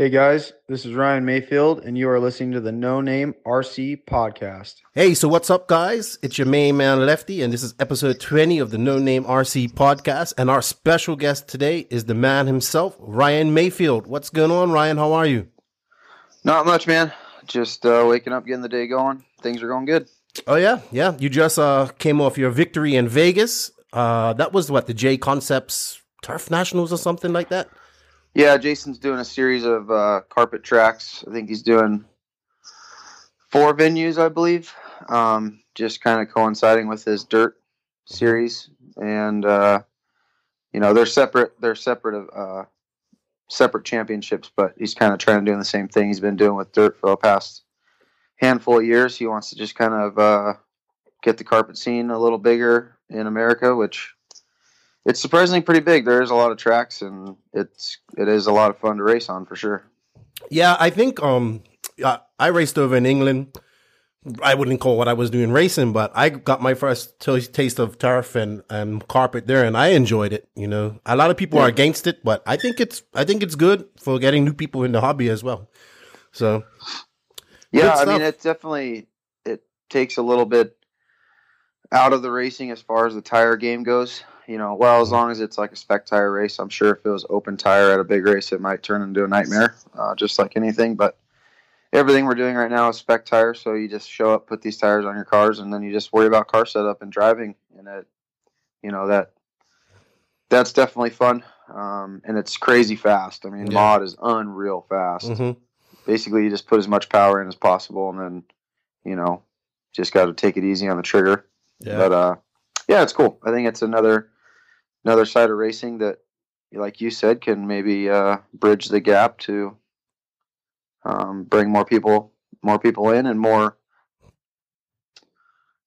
Hey guys, this is Ryan Maifield, and you are listening to the No Name RC podcast. Hey, so what's up, guys? It's your main man Lefty, and this is episode 20 of the No Name RC podcast. And our special guest today is the man himself, Ryan Maifield. What's going on, Ryan? How are you? Not much, man. Just uh, waking up, getting the day going. Things are going good. Oh yeah, yeah. You just uh, came off your victory in Vegas. Uh, that was what the J Concepts Turf Nationals or something like that. Yeah, Jason's doing a series of uh, carpet tracks. I think he's doing four venues, I believe. Um, just kind of coinciding with his dirt series, and uh, you know they're separate. They're separate uh, separate championships, but he's kind of trying to do the same thing he's been doing with dirt for the past handful of years. He wants to just kind of uh, get the carpet scene a little bigger in America, which it's surprisingly pretty big. There is a lot of tracks, and it's it is a lot of fun to race on for sure. Yeah, I think um, I raced over in England. I wouldn't call what I was doing racing, but I got my first t- taste of turf and, and carpet there, and I enjoyed it. You know, a lot of people yeah. are against it, but I think it's I think it's good for getting new people in the hobby as well. So, yeah, I mean, it definitely it takes a little bit out of the racing as far as the tire game goes. You know, well, as long as it's like a spec tire race, I'm sure if it was open tire at a big race, it might turn into a nightmare, uh, just like anything. But everything we're doing right now is spec tire, so you just show up, put these tires on your cars, and then you just worry about car setup and driving. And it, you know, that that's definitely fun, um, and it's crazy fast. I mean, yeah. mod is unreal fast. Mm-hmm. Basically, you just put as much power in as possible, and then you know, just got to take it easy on the trigger. Yeah. But uh, yeah, it's cool. I think it's another another side of racing that, like you said, can maybe uh, bridge the gap to um, bring more people more people in and more.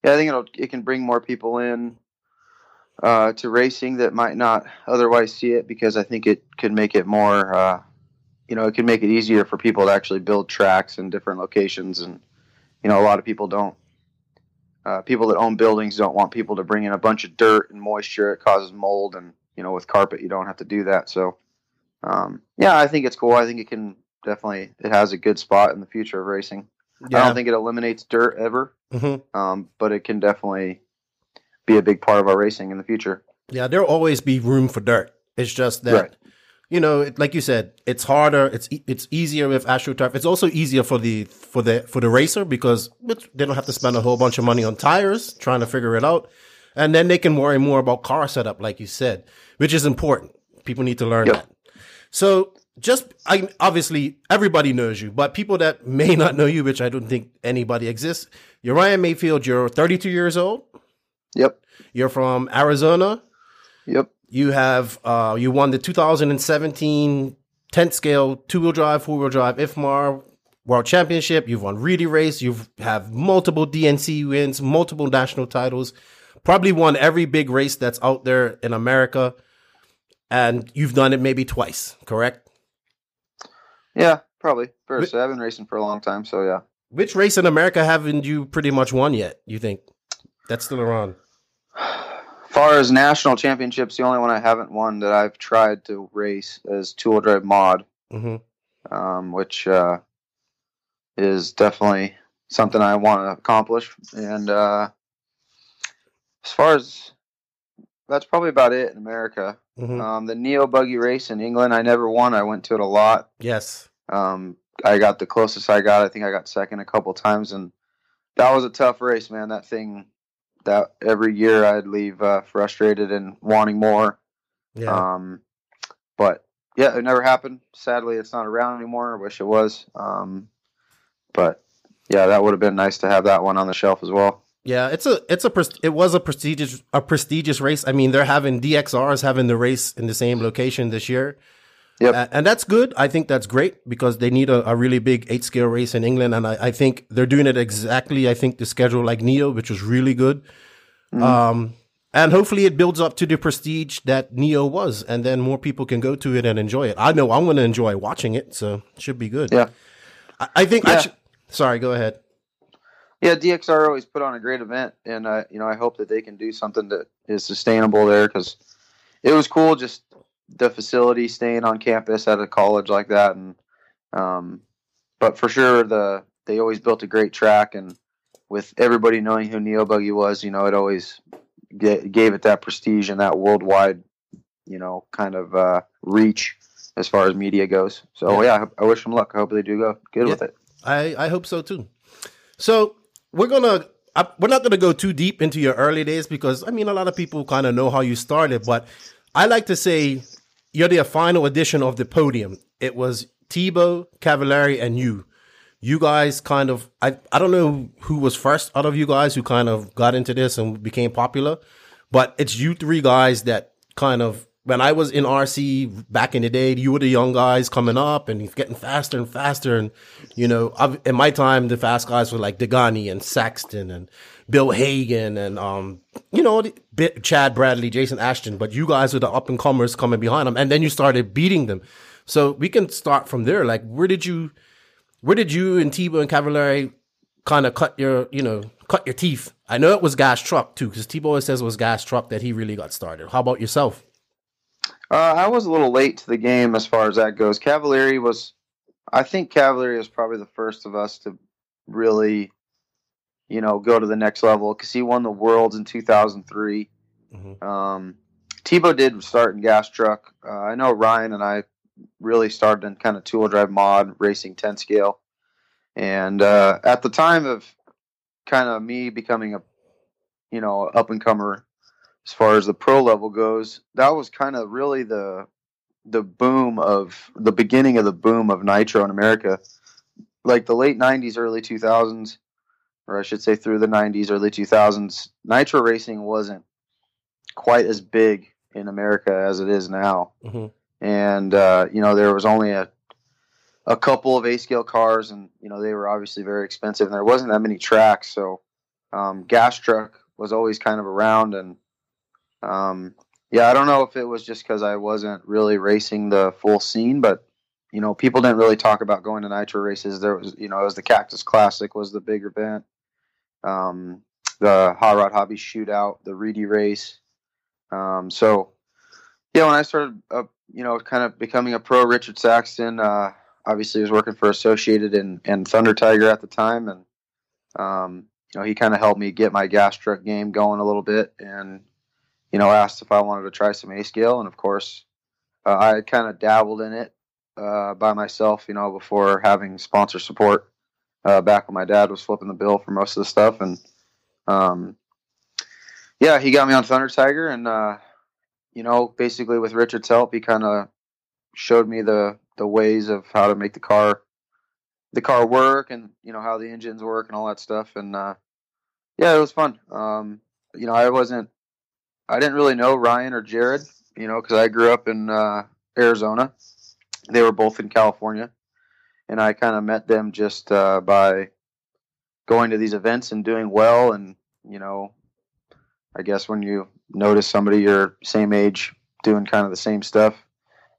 Yeah, I think it'll it can bring more people in uh, to racing that might not otherwise see it because I think it could make it more. Uh, you know, it can make it easier for people to actually build tracks in different locations, and you know, a lot of people don't uh, people that own buildings don't want people to bring in a bunch of dirt and moisture. It causes mold, and you know, with carpet, you don't have to do that. So, um, yeah, I think it's cool. I think it can definitely it has a good spot in the future of racing. Yeah. I don't think it eliminates dirt ever, mm-hmm. um, but it can definitely be a big part of our racing in the future. Yeah, there'll always be room for dirt. It's just that right you know, like you said, it's harder. It's it's easier with AstroTurf. It's also easier for the for the for the racer because they don't have to spend a whole bunch of money on tires trying to figure it out, and then they can worry more about car setup, like you said, which is important. People need to learn yep. that. So just I obviously everybody knows you, but people that may not know you, which I don't think anybody exists. You're Ryan Maifield. You're 32 years old. Yep. You're from Arizona. Yep. You have uh, you won the 2017 10th scale two wheel drive, four wheel drive IFMAR World Championship. You've won Reedy Race. You have have multiple DNC wins, multiple national titles. Probably won every big race that's out there in America, and you've done it maybe twice. Correct? Yeah, probably. First, I've been racing for a long time, so yeah. Which race in America haven't you pretty much won yet? You think that's still around? Far as national championships, the only one I haven't won that I've tried to race is two wheel drive mod, mm-hmm. um, which uh, is definitely something I want to accomplish. And uh, as far as that's probably about it in America. Mm-hmm. Um, the Neo Buggy race in England, I never won. I went to it a lot. Yes. Um, I got the closest I got. I think I got second a couple times, and that was a tough race, man. That thing that every year I'd leave uh, frustrated and wanting more. Yeah. Um, but yeah, it never happened. Sadly, it's not around anymore. I wish it was. Um, but yeah, that would have been nice to have that one on the shelf as well. Yeah, it's a it's a it was a prestigious a prestigious race. I mean, they're having DXRs having the race in the same location this year. Yep. Uh, and that's good. I think that's great because they need a, a really big eight scale race in England. And I, I, think they're doing it exactly, I think, the schedule like Neo, which was really good. Mm-hmm. Um, and hopefully it builds up to the prestige that Neo was. And then more people can go to it and enjoy it. I know I'm going to enjoy watching it. So it should be good. Yeah. I, I think, yeah. sorry, go ahead. Yeah, DXR always put on a great event. And, uh, you know, I hope that they can do something that is sustainable there because it was cool just the facility, staying on campus at a college like that, and Um, but for sure, the they always built a great track, and with everybody knowing who Neo Buggy was, you know, it always gave it that prestige and that worldwide, you know, kind of uh, reach as far as media goes. So yeah, yeah I, I wish them luck. I hope they do go good yeah, with it. I I hope so too. So we're gonna I, we're not going to go too deep into your early days because I mean a lot of people kind of know how you started, but I like to say you're the final edition of the podium. It was Tebo, Cavalieri, and you. You guys kind of I I don't know who was first out of you guys who kind of got into this and became popular, but it's you three guys that kind of when I was in RC back in the day, you were the young guys coming up and getting faster and faster. And, you know, I've, in my time, the fast guys were like Degani and Saxton and Bill Hagan and, um, you know, Chad Bradley, Jason Ashton. But you guys were the up and comers coming behind them. And then you started beating them. So we can start from there. Like, where did you, where did you and Tebo and Cavalieri kind of cut your, you know, cut your teeth? I know it was gas truck too, because Tebo always says it was gas truck that he really got started. How about yourself? Uh, I was a little late to the game as far as that goes. Cavalieri was, I think Cavalieri was probably the first of us to really, you know, go to the next level because he won the Worlds in 2003. Mm-hmm. Um, Tebo did start in gas truck. Uh, I know Ryan and I really started in kind of two wheel drive mod racing 10 scale. And uh, at the time of kind of me becoming a, you know, up and comer as far as the pro level goes, that was kind of really the the boom of the beginning of the boom of nitro in America. Like the late '90s, early 2000s, or I should say through the '90s, early 2000s, nitro racing wasn't quite as big in America as it is now. Mm-hmm. And uh, you know, there was only a a couple of A scale cars, and you know they were obviously very expensive, and there wasn't that many tracks. So um, gas truck was always kind of around, and um, yeah, I don't know if it was just because I wasn't really racing the full scene, but you know, people didn't really talk about going to nitro races. There was, you know, it was the Cactus Classic was the big event, um, the Hot Rod Hobby Shootout, the Reedy race. Um, so, yeah, when I started, uh, you know, kind of becoming a pro, Richard Saxton, uh, obviously was working for Associated and, and Thunder Tiger at the time, and um, you know, he kind of helped me get my gas truck game going a little bit, and you know, asked if I wanted to try some A scale, and of course, uh, I kind of dabbled in it uh, by myself, you know, before having sponsor support. Uh, back when my dad was flipping the bill for most of the stuff, and um, yeah, he got me on Thunder Tiger, and uh, you know, basically with Richard's help, he kind of showed me the the ways of how to make the car the car work, and you know how the engines work and all that stuff, and uh, yeah, it was fun. Um, you know, I wasn't I didn't really know Ryan or Jared, you know, because I grew up in uh, Arizona. They were both in California, and I kind of met them just uh, by going to these events and doing well. And you know, I guess when you notice somebody your same age doing kind of the same stuff,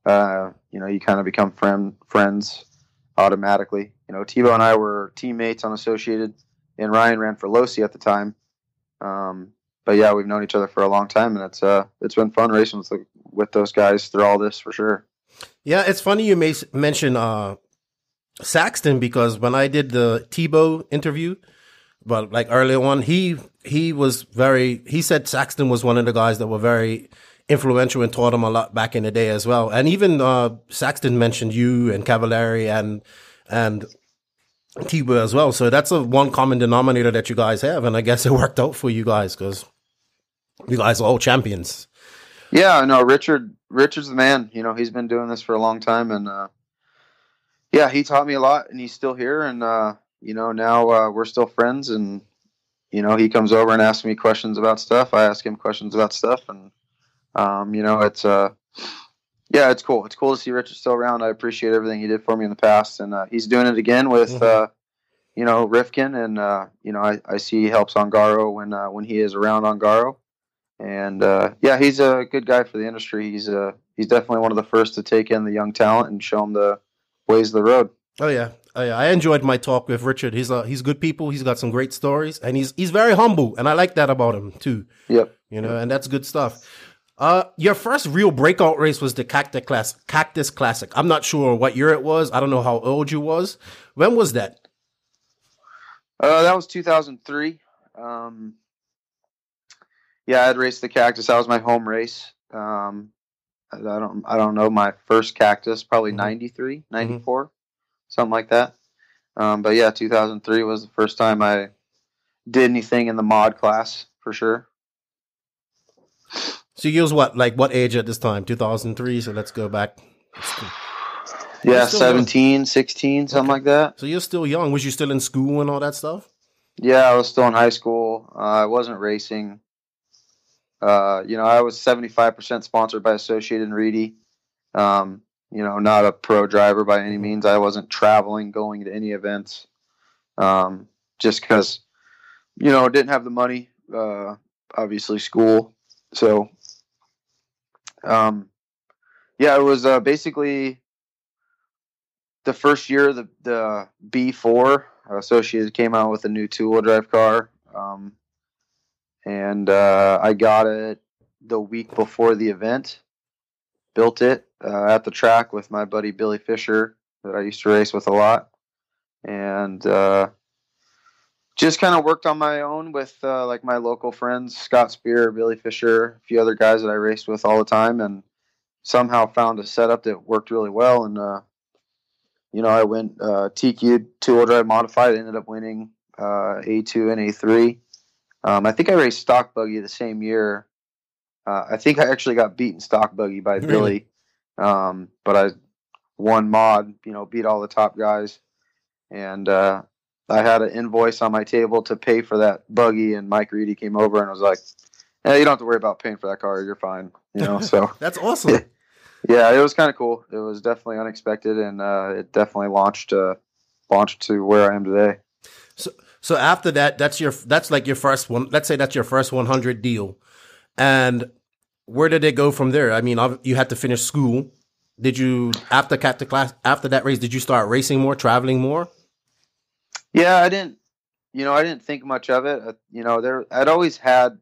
uh, you know, you kind of become friend friends automatically. You know, Tebo and I were teammates on Associated, and Ryan ran for Losi at the time. Um, but yeah, we've known each other for a long time, and it's uh it's been fun racing with, with those guys through all this for sure. Yeah, it's funny you may mention uh, Saxton because when I did the Tebo interview, but like earlier on, he he was very he said Saxton was one of the guys that were very influential and taught him a lot back in the day as well. And even uh, Saxton mentioned you and Cavalieri and and Tebo as well. So that's a one common denominator that you guys have, and I guess it worked out for you guys because you guys are all champions. Yeah, no, Richard. Richard's the man. You know, he's been doing this for a long time, and uh, yeah, he taught me a lot, and he's still here. And uh, you know, now uh, we're still friends, and you know, he comes over and asks me questions about stuff. I ask him questions about stuff, and um, you know, it's uh, yeah, it's cool. It's cool to see Richard still around. I appreciate everything he did for me in the past, and uh, he's doing it again with. Mm-hmm. Uh, you know Rifkin, and uh, you know I, I see he helps Ongaro when uh, when he is around Ongaro, and uh, yeah, he's a good guy for the industry. He's uh, he's definitely one of the first to take in the young talent and show them the ways the road. Oh yeah, oh, yeah. I enjoyed my talk with Richard. He's uh, he's good people. He's got some great stories, and he's he's very humble, and I like that about him too. Yep. You know, and that's good stuff. Uh, your first real breakout race was the Cactus Class Cactus Classic. I'm not sure what year it was. I don't know how old you was. When was that? Uh, that was 2003. Um, yeah, I'd raced the Cactus. That was my home race. Um, I don't, I don't know my first Cactus, probably mm-hmm. 93, 94, mm-hmm. something like that. Um, but yeah, 2003 was the first time I did anything in the mod class for sure. So you was what, like what age at this time? 2003. So let's go back. Yeah, 17, young. 16, something okay. like that. So you're still young. Was you still in school and all that stuff? Yeah, I was still in high school. Uh, I wasn't racing. Uh, you know, I was 75% sponsored by Associated and Reedy. Um, you know, not a pro driver by any means. I wasn't traveling, going to any events, um, just because, you know, didn't have the money. Uh, obviously, school. So, um, yeah, it was uh, basically the first year the the B4 Associated came out with a new two wheel drive car, um, and uh, I got it the week before the event. Built it uh, at the track with my buddy Billy Fisher that I used to race with a lot, and uh, just kind of worked on my own with uh, like my local friends Scott Spear, Billy Fisher, a few other guys that I raced with all the time, and somehow found a setup that worked really well and uh, you know, I went uh, TQ two wheel drive modified. Ended up winning uh, A2 and A3. Um, I think I raced stock buggy the same year. Uh, I think I actually got beaten stock buggy by really? Billy, um, but I won mod. You know, beat all the top guys, and uh, I had an invoice on my table to pay for that buggy. And Mike Reedy came over and was like, "Hey, you don't have to worry about paying for that car. You're fine." You know, so that's awesome. yeah, it was kind of cool. It was definitely unexpected, and uh, it definitely launched uh, launched to where I am today. So, so after that, that's your that's like your first one. Let's say that's your first 100 deal, and where did it go from there? I mean, you had to finish school. Did you after Cactus Classic after that race? Did you start racing more, traveling more? Yeah, I didn't. You know, I didn't think much of it. Uh, you know, there I'd always had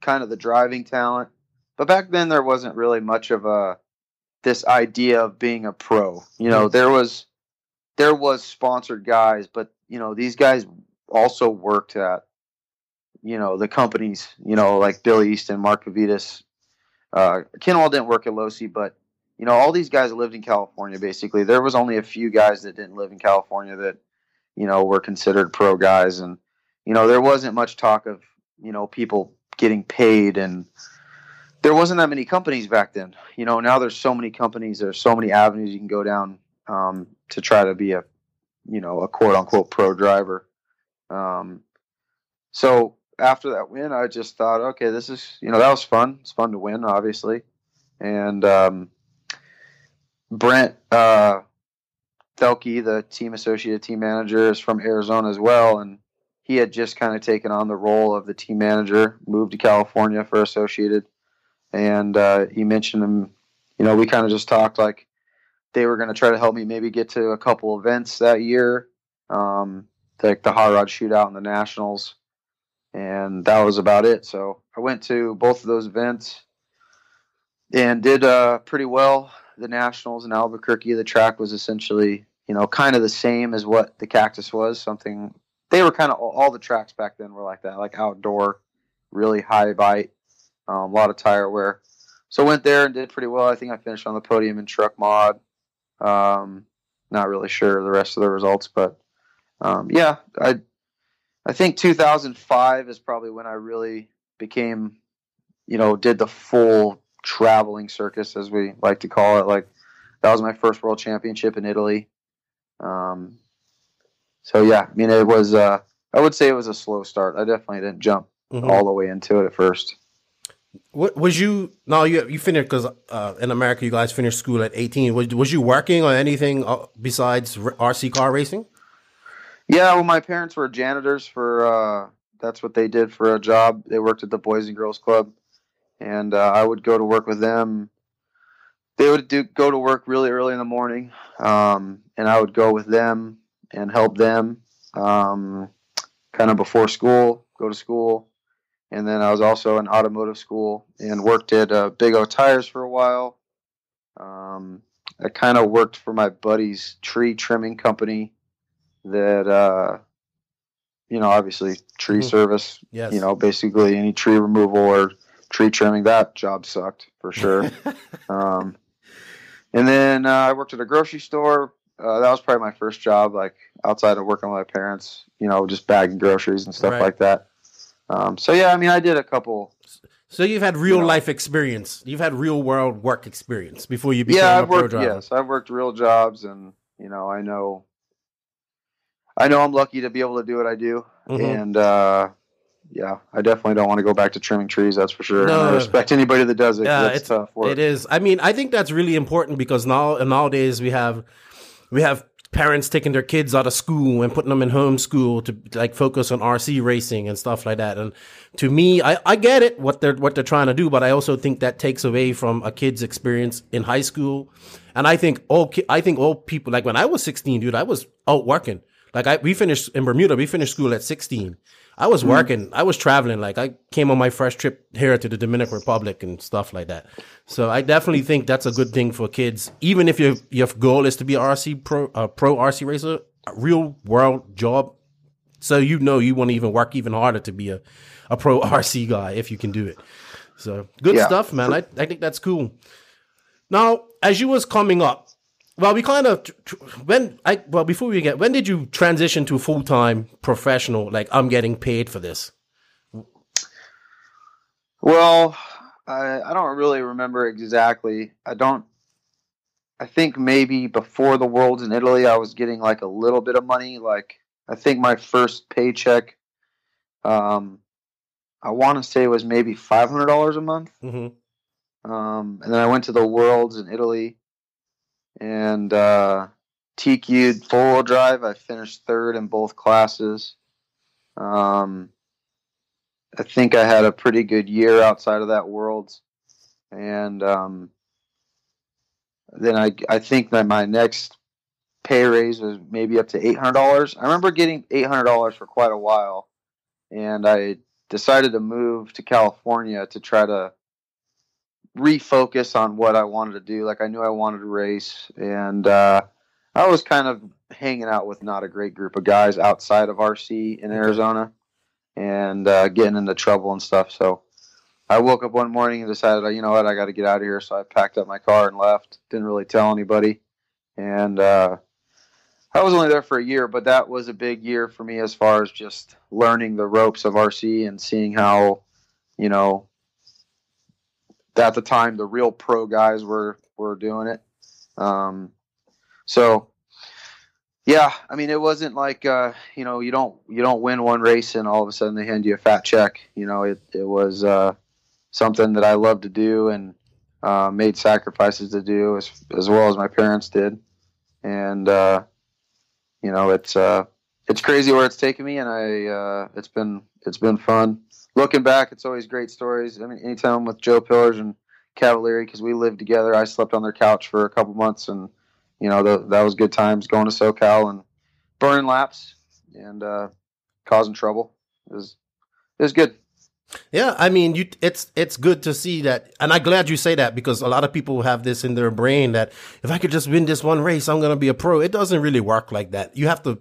kind of the driving talent, but back then there wasn't really much of a this idea of being a pro. You know, there was there was sponsored guys, but you know, these guys also worked at you know the companies. You know, like Bill Easton, Mark Pavidis. Uh, didn't work at Losi, but you know, all these guys lived in California. Basically, there was only a few guys that didn't live in California that you know were considered pro guys, and you know, there wasn't much talk of you know people getting paid and there wasn't that many companies back then. You know, now there's so many companies. There's so many avenues you can go down um, to try to be a, you know, a quote unquote pro driver. Um, so after that win, I just thought, okay, this is, you know, that was fun. It's fun to win, obviously. And um, Brent uh, Thielke, the team associated team manager, is from Arizona as well, and he had just kind of taken on the role of the team manager, moved to California for Associated and uh, he mentioned them. You know, we kind of just talked like they were going to try to help me maybe get to a couple events that year, um, like the Hot Rod Shootout and the Nationals, and that was about it. So I went to both of those events and did uh, pretty well. The Nationals in Albuquerque, the track was essentially, you know, kind of the same as what the Cactus was. Something they were kind of all the tracks back then were like that, like outdoor, really high bite um, a lot of tire wear. So went there and did pretty well. I think I finished on the podium in truck mod. Um, not really sure the rest of the results, but um, yeah, I I think 2005 is probably when I really became, you know, did the full traveling circus as we like to call it. Like that was my first world championship in Italy. Um, so yeah, I mean it was. Uh, I would say it was a slow start. I definitely didn't jump mm-hmm. all the way into it at first. What was you? No, you you finished because uh, in America you guys finished school at eighteen. Was was you working on anything uh, besides RC car racing? Yeah, well, my parents were janitors for. Uh, that's what they did for a job. They worked at the Boys and Girls Club, and uh, I would go to work with them. They would do go to work really early in the morning, um, and I would go with them and help them, um, kind of before school, go to school, and then I was also in automotive school and worked at uh, Big O Tires for a while. Um, I kind of worked for my buddy's tree trimming company that, uh, you know, obviously tree mm-hmm. service. Yes. You know, basically any tree removal or tree trimming. That job sucked for sure. um, and then uh, I worked at a grocery store. Uh, that was probably my first job, like outside of working with my parents. You know, just bagging groceries and stuff right. like that. Um, so yeah, I mean, I did a couple. So you've had real you know, life experience. You've had real world work experience before you became yeah, I've a worked, pro driver. Yes, I've worked real jobs, and you know, I know, I know I'm lucky to be able to do what I do, mm-hmm. and uh, yeah, I definitely don't want to go back to trimming trees. That's for sure. No, I respect anybody that does it. Yeah, it's tough. Work. It is. I mean, I think that's really important because now nowadays we have we have parents taking their kids out of school and putting them in homeschool to like focus on RC racing and stuff like that. And to me, I, I get it what they're what they're trying to do, but I also think that takes away from a kid's experience in high school. And I think all I think all people like when I was 16, dude, I was out working. Like I we finished in Bermuda, we finished school at 16. I was mm-hmm. working. I was traveling. Like I came on my first trip here to the Dominican Republic and stuff like that. So I definitely think that's a good thing for kids. Even if your your goal is to be RC pro uh, pro RC racer, a real world job. So you know you want to even work even harder to be a, a pro RC guy if you can do it. So good yeah. stuff, man. I, I think that's cool. Now, as you was coming up, well, we kind of when I well before we get when did you transition to full time professional? Like I'm getting paid for this. Well, I I don't really remember exactly. I don't. I think maybe before the Worlds in Italy, I was getting like a little bit of money. Like I think my first paycheck, um, I want to say was maybe five hundred dollars a month. Mm-hmm. Um, and then I went to the Worlds in Italy and uh, TQ'd four wheel drive. I finished third in both classes. Um, I think I had a pretty good year outside of that Worlds, and um, then I I think that my next pay raise was maybe up to eight hundred dollars. I remember getting eight hundred dollars for quite a while, and I decided to move to California to try to refocus on what I wanted to do. Like I knew I wanted to race, and uh, I was kind of hanging out with not a great group of guys outside of RC in Arizona, and uh, getting into trouble and stuff. So I woke up one morning and decided, you know what, I got to get out of here. So I packed up my car and left. Didn't really tell anybody, and uh, I was only there for a year, but that was a big year for me as far as just learning the ropes of RC and seeing how, you know, at the time the real pro guys were were doing it. Um, so yeah, I mean it wasn't like uh, you know you don't you don't win one race and all of a sudden they hand you a fat check. You know it it was uh, something that I loved to do and uh, made sacrifices to do as as well as my parents did, and uh, you know it's uh, it's crazy where it's taken me and I uh, it's been it's been fun looking back, it's always great stories. I mean, anytime I'm with Joe Pillars and Cavalieri, because we lived together, I slept on their couch for a couple months, and you know the, that was good times going to SoCal and burning laps and uh, causing trouble. It was it was good. Yeah, I mean, you, it's it's good to see that, and I'm glad you say that because a lot of people have this in their brain that if I could just win this one race, I'm going to be a pro. It doesn't really work like that. You have to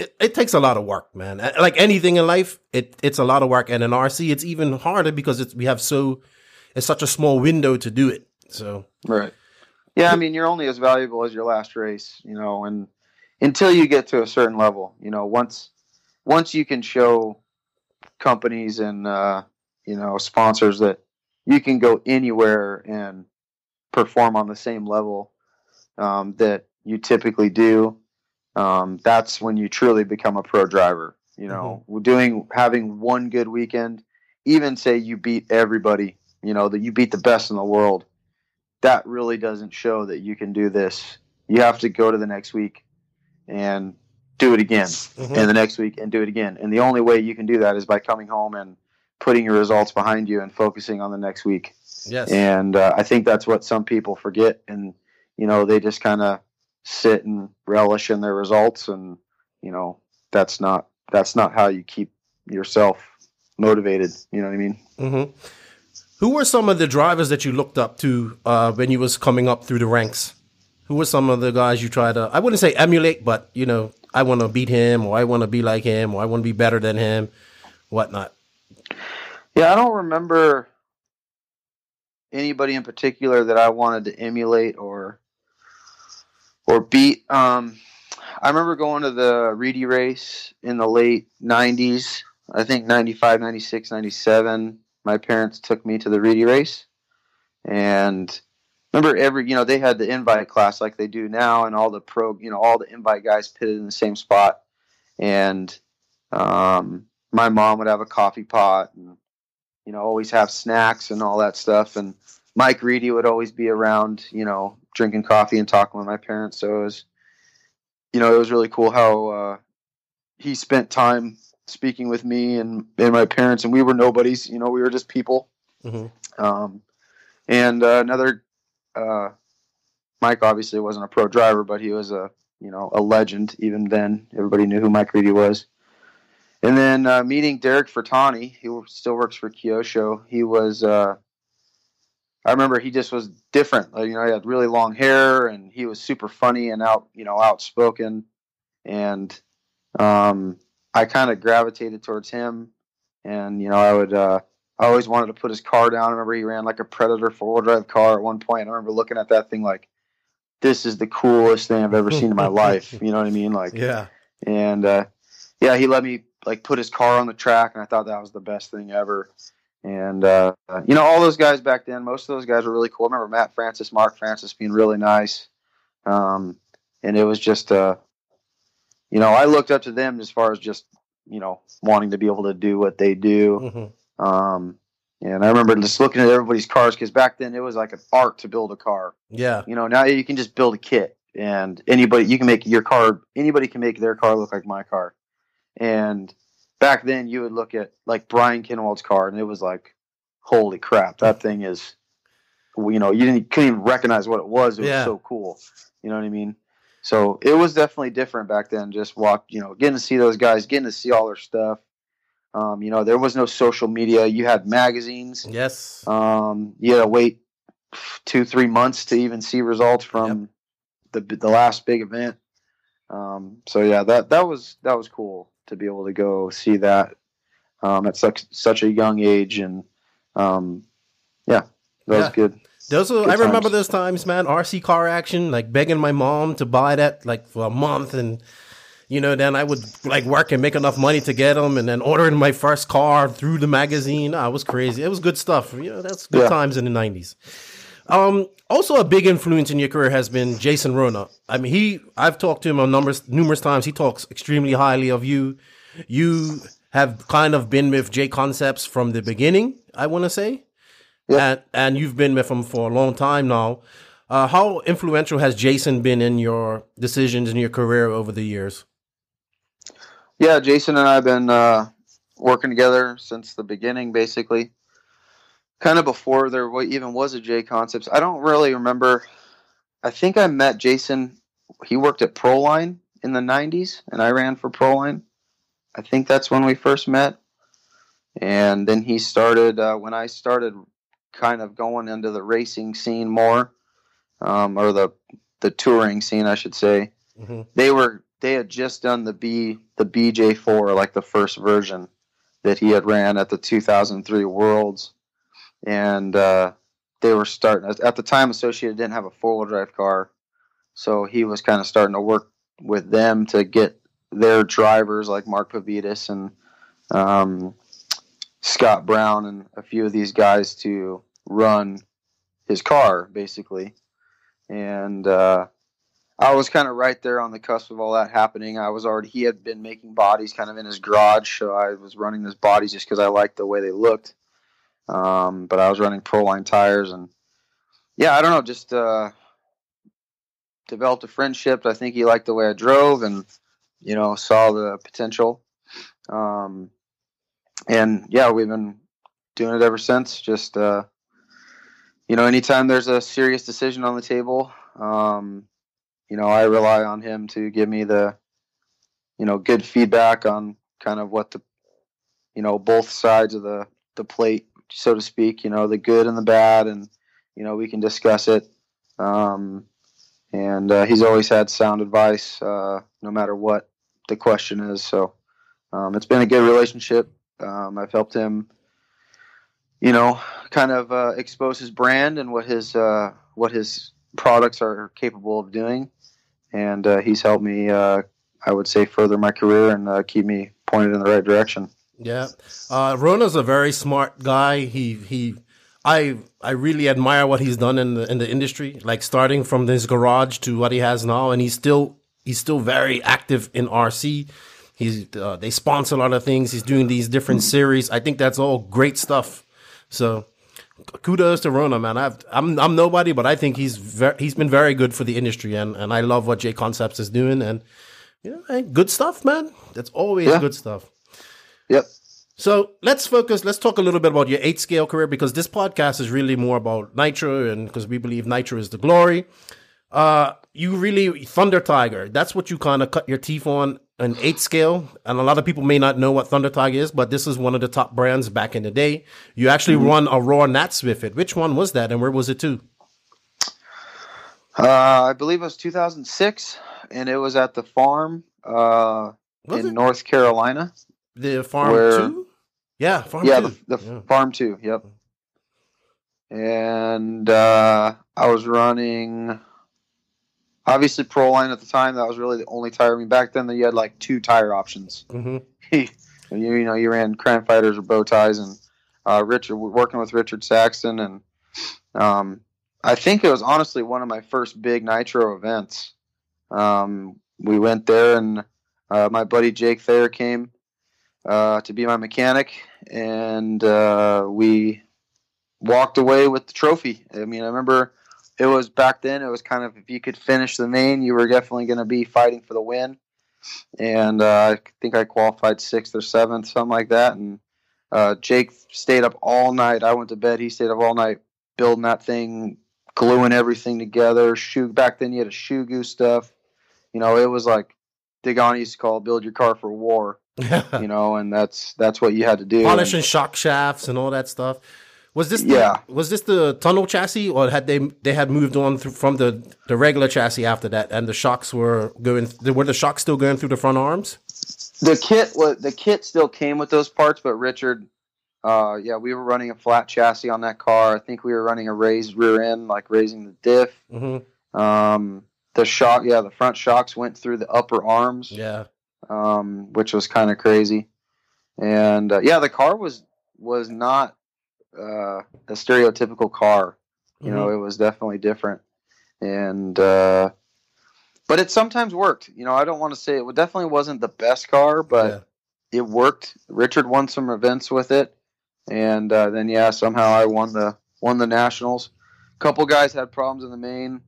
it, it, takes a lot of work, man. Like anything in life, it it's a lot of work, and in RC, it's even harder because it's we have so it's such a small window to do it. So right, yeah. I mean, you're only as valuable as your last race, you know, and until you get to a certain level, you know, once once you can show companies and uh, you know sponsors that you can go anywhere and perform on the same level um, that you typically do um, that's when you truly become a pro driver. You know, mm-hmm. doing having one good weekend, even say you beat everybody, you know, that you beat the best in the world, that really doesn't show that you can do this. You have to go to the next week and do it again, mm-hmm. and the next week and do it again. And the only way you can do that is by coming home and putting your results behind you and focusing on the next week. Yes. And uh, I think that's what some people forget, and you know, they just kind of sit and relish in their results and you know that's not that's not how you keep yourself motivated. You know what I mean? Mm-hmm. Who were some of the drivers that you looked up to uh, when you was coming up through the ranks? Who were some of the guys you tried to? I wouldn't say emulate, but you know, I want to beat him, or I want to be like him, or I want to be better than him, whatnot. Yeah, I don't remember anybody in particular that I wanted to emulate or or beat. Um, I remember going to the Reedy race in the late 90s. I think 95, 96, 97. My parents took me to the Reedy race. And remember every, you know, they had the invite class like they do now and all the pro, you know, all the invite guys pitted in the same spot. And um, my mom would have a coffee pot and, you know, always have snacks and all that stuff. And Mike Reedy would always be around, you know, drinking coffee and talking with my parents. So it was, you know, it was really cool how uh, he spent time speaking with me and, and my parents, and we were nobodies. You know, we were just people. Mm-hmm. Um, and uh, another, uh, Mike obviously wasn't a pro driver, but he was a you know a legend even then. Everybody knew who Mike Reedy was. And then uh, meeting Derek Furutani, he still works for Kyosho. He was uh, I remember he just was different. Like, you know, he had really long hair and he was super funny and out, you know, outspoken. And um, I kind of gravitated towards him. And, you know, I would, uh, I always wanted to put his car down. I remember he ran like a Predator four wheel drive car at one point. I remember looking at that thing like, this is the coolest thing I've ever seen in my life. You know what I mean? Like, yeah. And, uh, yeah, he let me like put his car on the track and I thought that was the best thing ever. And uh, you know, all those guys back then, most of those guys were really cool. I remember Matt Francis, Mark Francis being really nice. Um, and it was just, uh, you know, I looked up to them as far as just, you know, wanting to be able to do what they do. Mm-hmm. Um, and I remember just looking at everybody's cars because back then it was like an art to build a car. Yeah. You know, now you can just build a kit and anybody, you can make your car, anybody can make their car look like my car. And back then you would look at like Brian Kinwald's car and it was like, holy crap, that thing is, you know, you didn't couldn't even recognize what it was. It was so cool. You know what I mean? So it was definitely different back then. Just walk, you know, getting to see those guys, getting to see all their stuff. Um, you know, there was no social media. You had magazines. Yes. Um, you had to wait two, three months to even see results from yep. the the last big event. Um, so yeah, that that was that was cool to be able to go see that um, at such such a young age, and um, yeah, that yeah. was good. Those are, I times. remember those times, man. RC car action, like begging my mom to buy that like for a month, and you know, then I would like work and make enough money to get them, and then ordering my first car through the magazine. I was crazy. It was good stuff. You know, that's good yeah. times in the nineties. Um, also, a big influence in your career has been Jason Ruona. I mean, he I've talked to him on numbers numerous times. He talks extremely highly of you. You have kind of been with J Concepts from the beginning. I want to say, yeah. and and you've been with him for a long time now. Uh, how influential has Jason been in your decisions in your career over the years? Yeah, Jason and I have been uh, working together since the beginning, basically kind of before there even was a J Concepts. I don't really remember. I think I met Jason. He worked at Proline in the '90s, and I ran for Proline. I think that's when we first met. And then he started uh, when I started kind of going into the racing scene more, um, or the the touring scene, I should say. Mm-hmm. They were they had just done the B the BJ4, like the first version that he had ran at the 2003 Worlds and uh, they were starting at the time. Associated didn't have a four wheel drive car, so he was kind of starting to work with them to get their drivers like Mark Pavidis and um, Scott Brown and a few of these guys to run his car basically, and. Uh, I was kind of right there on the cusp of all that happening. I was already he had been making bodies kind of in his garage, so I was running his bodies just because I liked the way they looked. Um, but I was running Proline tires, and yeah, I don't know, just uh, developed a friendship. I think he liked the way I drove, and you know, saw the potential. Um, and yeah, we've been doing it ever since. Just uh, you know, anytime there's a serious decision on the table, um, you know, I rely on him to give me the, you know, good feedback on kind of what the you know both sides of the the plate, so to speak. You know the good and the bad, and you know we can discuss it. Um, and uh, he's always had sound advice, uh, no matter what the question is. So um, it's been a good relationship. Um, I've helped him, you know, kind of uh, expose his brand and what his uh, what his products are capable of doing, and uh, he's helped me. Uh, I would say further my career and keep me pointed in the right direction. Yeah, Ruona's a very smart guy. He he I I really admire what he's done in the in the industry, like starting from his garage to what he has now, and he's still he's still very active in RC. He's uh, they sponsor a lot of things. He's doing these different series. I think that's all great stuff. So kudos to Ruona, man. I've, I'm I'm nobody, but I think he's very, he's been very good for the industry, and and I love what J Concepts is doing, and you know, good stuff, man. That's always yeah. good stuff. Yep. So let's focus. Let's talk a little bit about your eight scale career because this podcast is really more about Nitro, and because we believe Nitro is the glory. Uh, you really Thunder Tiger. That's what you kind of cut your teeth on an eight scale, and a lot of people may not know what Thunder Tiger is, but this is one of the top brands back in the day. You actually mm-hmm. run a ROAR Nats with it. Which one was that, and where was it to? Uh, I believe it was 2006, and it was at the farm uh, in it? North Carolina. The farm where, two. Yeah, farm yeah, two. the, the yeah. farm two. Yep. And uh, I was running obviously Proline at the time. That was really the only tire. I mean, back then you had like two tire options. Mm-hmm. you, you know, you ran Crime Fighters or bow ties, and uh, Richard working with Richard Saxton, and um, I think it was honestly one of my first big nitro events. Um, we went there, and uh, my buddy Jake Thayer came uh, to be my mechanic, and uh, we walked away with the trophy. I mean, I remember it was back then. It was kind of if you could finish the main, you were definitely going to be fighting for the win. And uh, I think I qualified sixth or seventh, something like that. And uh, Jake stayed up all night. I went to bed. He stayed up all night building that thing, gluing everything together. Shoe back then, you had a shoe goo stuff. You know, it was like Degani used to call it, "build your car for war." You know, and that's that's what you had to do. Polishing and, shock shafts and all that stuff. Was this the, yeah? Was this the tunnel chassis, or had they they had moved on through, from the the regular chassis after that, and the shocks were going? Were the shocks still going through the front arms? The kit was the kit still came with those parts, but Richard, uh, yeah, we were running a flat chassis on that car. I think we were running a raised rear end, like raising the diff. Mm-hmm. Um, the shock, yeah, the front shocks went through the upper arms. Yeah um, which was kind of crazy. And uh, yeah, the car was was not uh, a stereotypical car. You mm-hmm. know, it was definitely different. And uh, but it sometimes worked. You know, I don't want to say it definitely wasn't the best car, but yeah. it worked. Richard won some events with it, and uh, then yeah, somehow I won the won the nationals. A couple guys had problems in the main.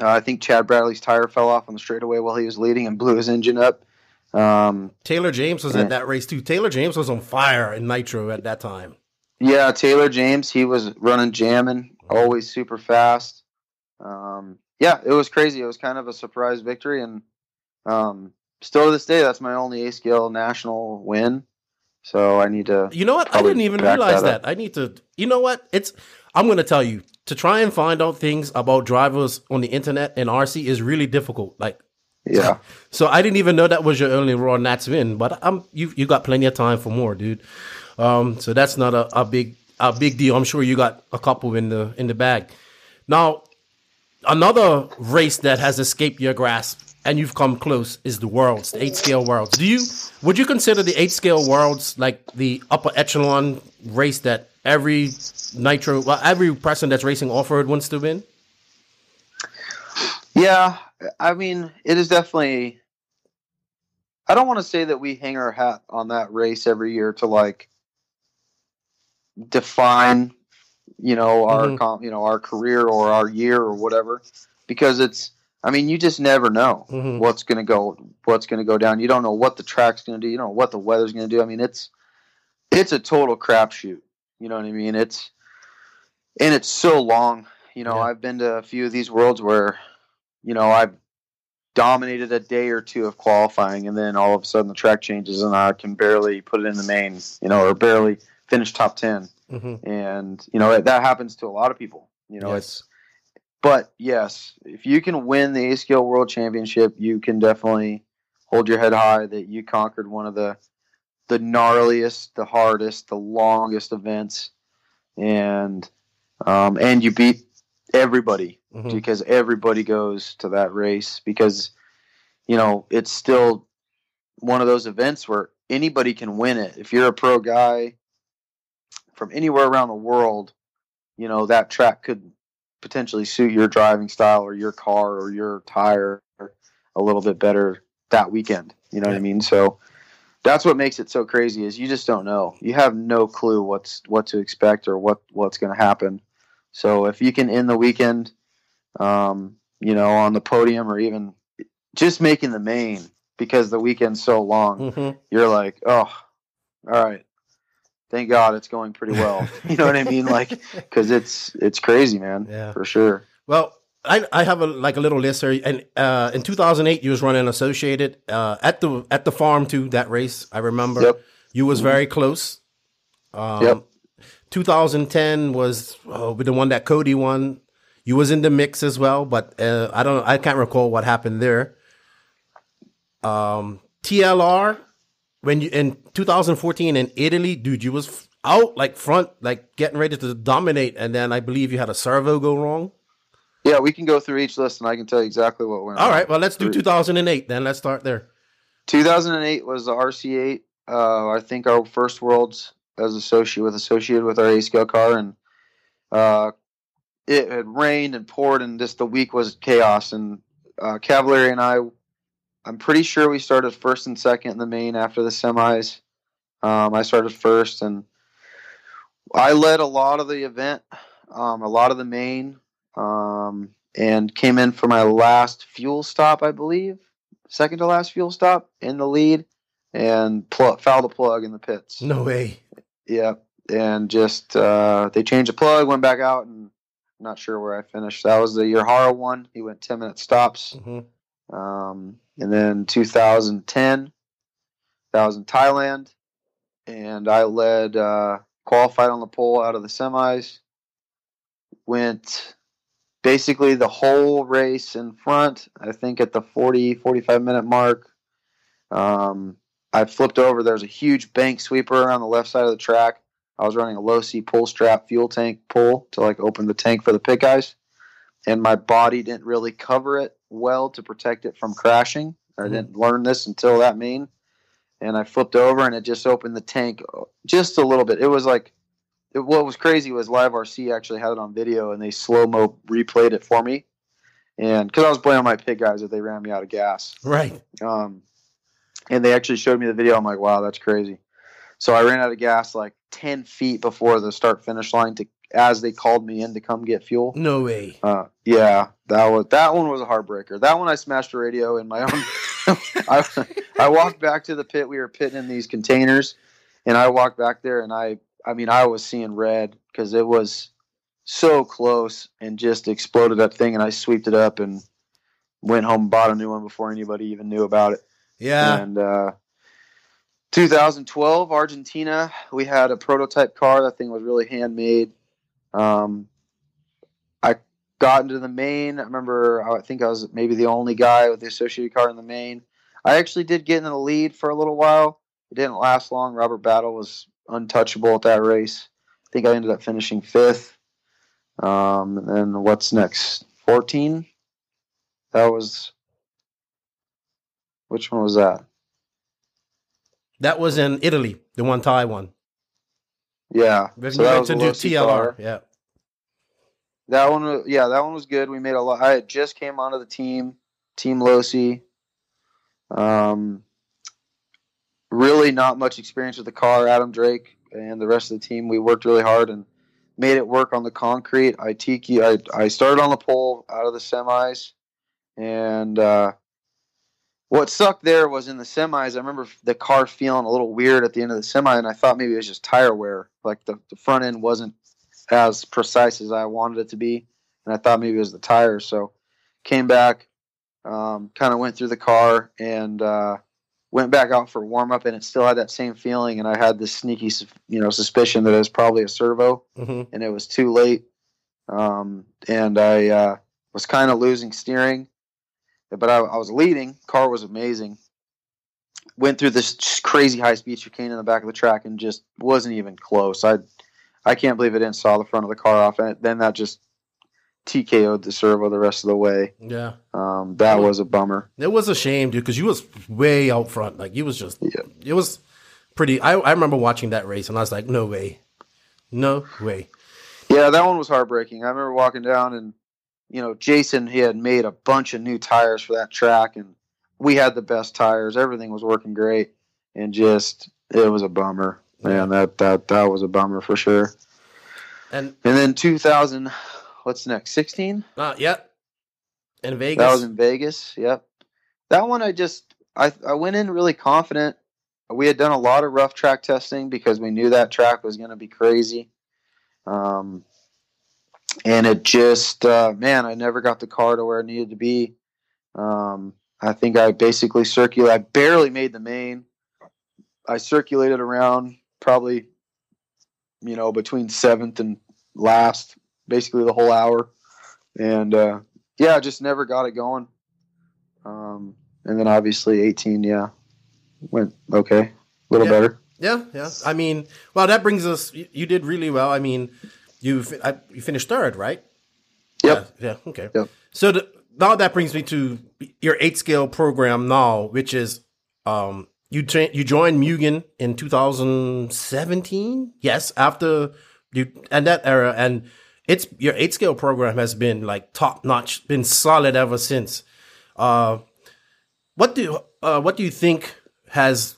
Uh, I think Chad Bradley's tire fell off on the straightaway while he was leading and blew his engine up. Um, Taylor James was at that race too. Taylor James was on fire in Nitro at that time. Yeah, Taylor James, he was running jamming, always super fast. Um, yeah, it was crazy. It was kind of a surprise victory, and um, still to this day, that's my only A scale national win. So I need to. You know what? I didn't even realize that. that. I need to. You know what? It's. I'm going to tell you to try and find out things about drivers on the internet and RC is really difficult. Like yeah. So I didn't even know that was your only ROAR Nats win, but I'm you you got plenty of time for more, dude. Um, so that's not a, a big a big deal. I'm sure you got a couple in the in the bag. Now, another race that has escaped your grasp and you've come close is the worlds, the eight scale worlds. Do you would you consider the eight scale worlds like the upper echelon race that every nitro well, every person that's racing off road wants to win? Yeah, I mean, it is definitely. I don't want to say that we hang our hat on that race every year to like define, you know, our mm-hmm. you know our career or our year or whatever, because it's. I mean, you just never know mm-hmm. what's going to go what's going to go down. You don't know what the track's going to do. You don't know what the weather's going to do. I mean, it's it's a total crapshoot. You know what I mean? It's and it's so long. You know, yeah. I've been to a few of these worlds where you know, I've dominated a day or two of qualifying, and then all of a sudden the track changes, and I can barely put it in the main, you know, or barely finish top 10 mm-hmm. And you know that happens to a lot of people. You know, yes. it's. But yes, if you can win the A Scale World Championship, you can definitely hold your head high that you conquered one of the the gnarliest, the hardest, the longest events, and um, and you beat everybody mm-hmm. because everybody goes to that race because you know it's still one of those events where anybody can win it. If you're a pro guy from anywhere around the world, you know that track could potentially suit your driving style or your car or your tire a little bit better that weekend. You know yeah. what I mean? So that's what makes it so crazy is you just don't know. You have no clue what's what to expect or what what's going to happen. So if you can end the weekend, um, you know, on the podium or even just making the main because the weekend's so long, mm-hmm. you're like, oh, all right, thank God it's going pretty well. you know what I mean? Like, because it's it's crazy, man. Yeah, for sure. Well, I, I have a like a little list here, and uh, in 2008 you was running Associated uh, at the at the farm too. That race I remember. Yep. You was very close. Um, yep. 2010 was uh, the one that Cody won. You was in the mix as well, but uh, I don't. I can't recall what happened there. Um, TLR when you in 2014 in Italy, dude, you was out like front, like getting ready to dominate, and then I believe you had a servo go wrong. Yeah, we can go through each list and I can tell you exactly what went. All right, well, let's do 2008 then. Let's start there. 2008 was the RC8. Uh, I think our first worlds as associate with associated with our eight scale car, and uh, it had rained and poured, and just the week was chaos. And uh, Cavalieri and I, I'm pretty sure we started first and second in the main after the semis. Um, I started first, and I led a lot of the event, um, a lot of the main um, and came in for my last fuel stop, I believe, second to last fuel stop in the lead, and pl- fouled the plug in the pits. No way. Yeah, and just uh, they changed the plug, went back out, and not sure where I finished. That was the Yahara one. He went 10 minute stops. Mm-hmm. Um, and then 2010, that was in Thailand, and I led uh, qualified on the pole out of the semis. Went basically the whole race in front. I think at the 40, 45 minute mark, um, I flipped over. There's a huge bank sweeper on the left side of the track. I was running a low C pull strap fuel tank pull to like open the tank for the pit guys, and my body didn't really cover it well to protect it from crashing. I mm-hmm. didn't learn this until that mean, and I flipped over and it just opened the tank just a little bit. It was like it, what was crazy was Live RC actually had it on video and they slow mo replayed it for me. And because I was blaming my pit guys that they ran me out of gas. Right. Um, and they actually showed me the video. I'm like, wow, that's crazy. So I ran out of gas like 10 feet before the start finish line to as they called me in to come get fuel. No way. Uh, yeah, that was that one was a heartbreaker. That one I smashed a radio in my own. I, I walked back to the pit. We were pitting in these containers, and I walked back there and I I mean, I was seeing red because it was so close and just exploded that thing, and I swept it up and went home and bought a new one before anybody even knew about it. Yeah. And uh, 2012 Argentina, we had a prototype car. That thing was really handmade. Um, I got into the main. I remember, I think I was maybe the only guy with the associated car in the main. I actually did get in the lead for a little while. It didn't last long. Robert Batlle was untouchable at that race. I think I ended up finishing fifth. Um, and then what's next? 14? That was. Which one was that? That was in Italy, the one Ty one. Yeah. So that was to do TLR. Car. Yeah. That won, yeah, that one was good. We made a lot. I just came onto the team, Team Losi. Um, really not much experience with the car. Adam Drake and the rest of the team, we worked really hard and made it work on the concrete. I tiki, I, I started on the pole out of the semis, and uh, what sucked there was in the semis. I remember the car feeling a little weird at the end of the semi, and I thought maybe it was just tire wear. Like the, the front end wasn't as precise as I wanted it to be, and I thought maybe it was the tires. So came back, Um, kind of went through the car and uh, went back out for warm up, and it still had that same feeling. And I had this sneaky, you know, suspicion that it was probably a servo, mm-hmm. and it was too late. Um, and I uh, was kind of losing steering, but I, I, was leading. Car was amazing. Went through this crazy high speed chicane in the back of the track and just wasn't even close. I I can't believe I didn't saw the front of the car off, and then that just TKO'd the servo the rest of the way. Yeah, um, that was a bummer. It was a shame, dude, because you was way out front. Like you was just, yeah. it was pretty. I I remember watching that race, and I was like, no way, no way. Yeah, that one was heartbreaking. I remember walking down, and you know, Jason he had made a bunch of new tires for that track, and we had the best tires. Everything was working great, and just it was a bummer. Man, that that that was a bummer for sure. And and then 2000 what's next? 16? Uh, yep. In Vegas. That was in Vegas. Yep. That one I just I I went in really confident. We had done a lot of rough track testing because we knew that track was going to be crazy. Um, and it just uh, man, I never got the car to where it needed to be. Um, I think I basically circulated. I barely made the main. I circulated around probably, you know, between seventh and last basically the whole hour, and uh, yeah, I just never got it going. Um, and then obviously 18, yeah, went okay, a little yeah. better. Yeah, yeah. I mean, well, that brings us. You, you did really well. I mean, you I, you finished third, right? Yep. Yeah. yeah okay. Yep. So the, now that brings me to your eight scale program now, which is um you tra- you joined Mugen in 2017. Yes, after you and that era, and it's your eight scale program has been like top notch, been solid ever since. Uh, what do uh, what do you think has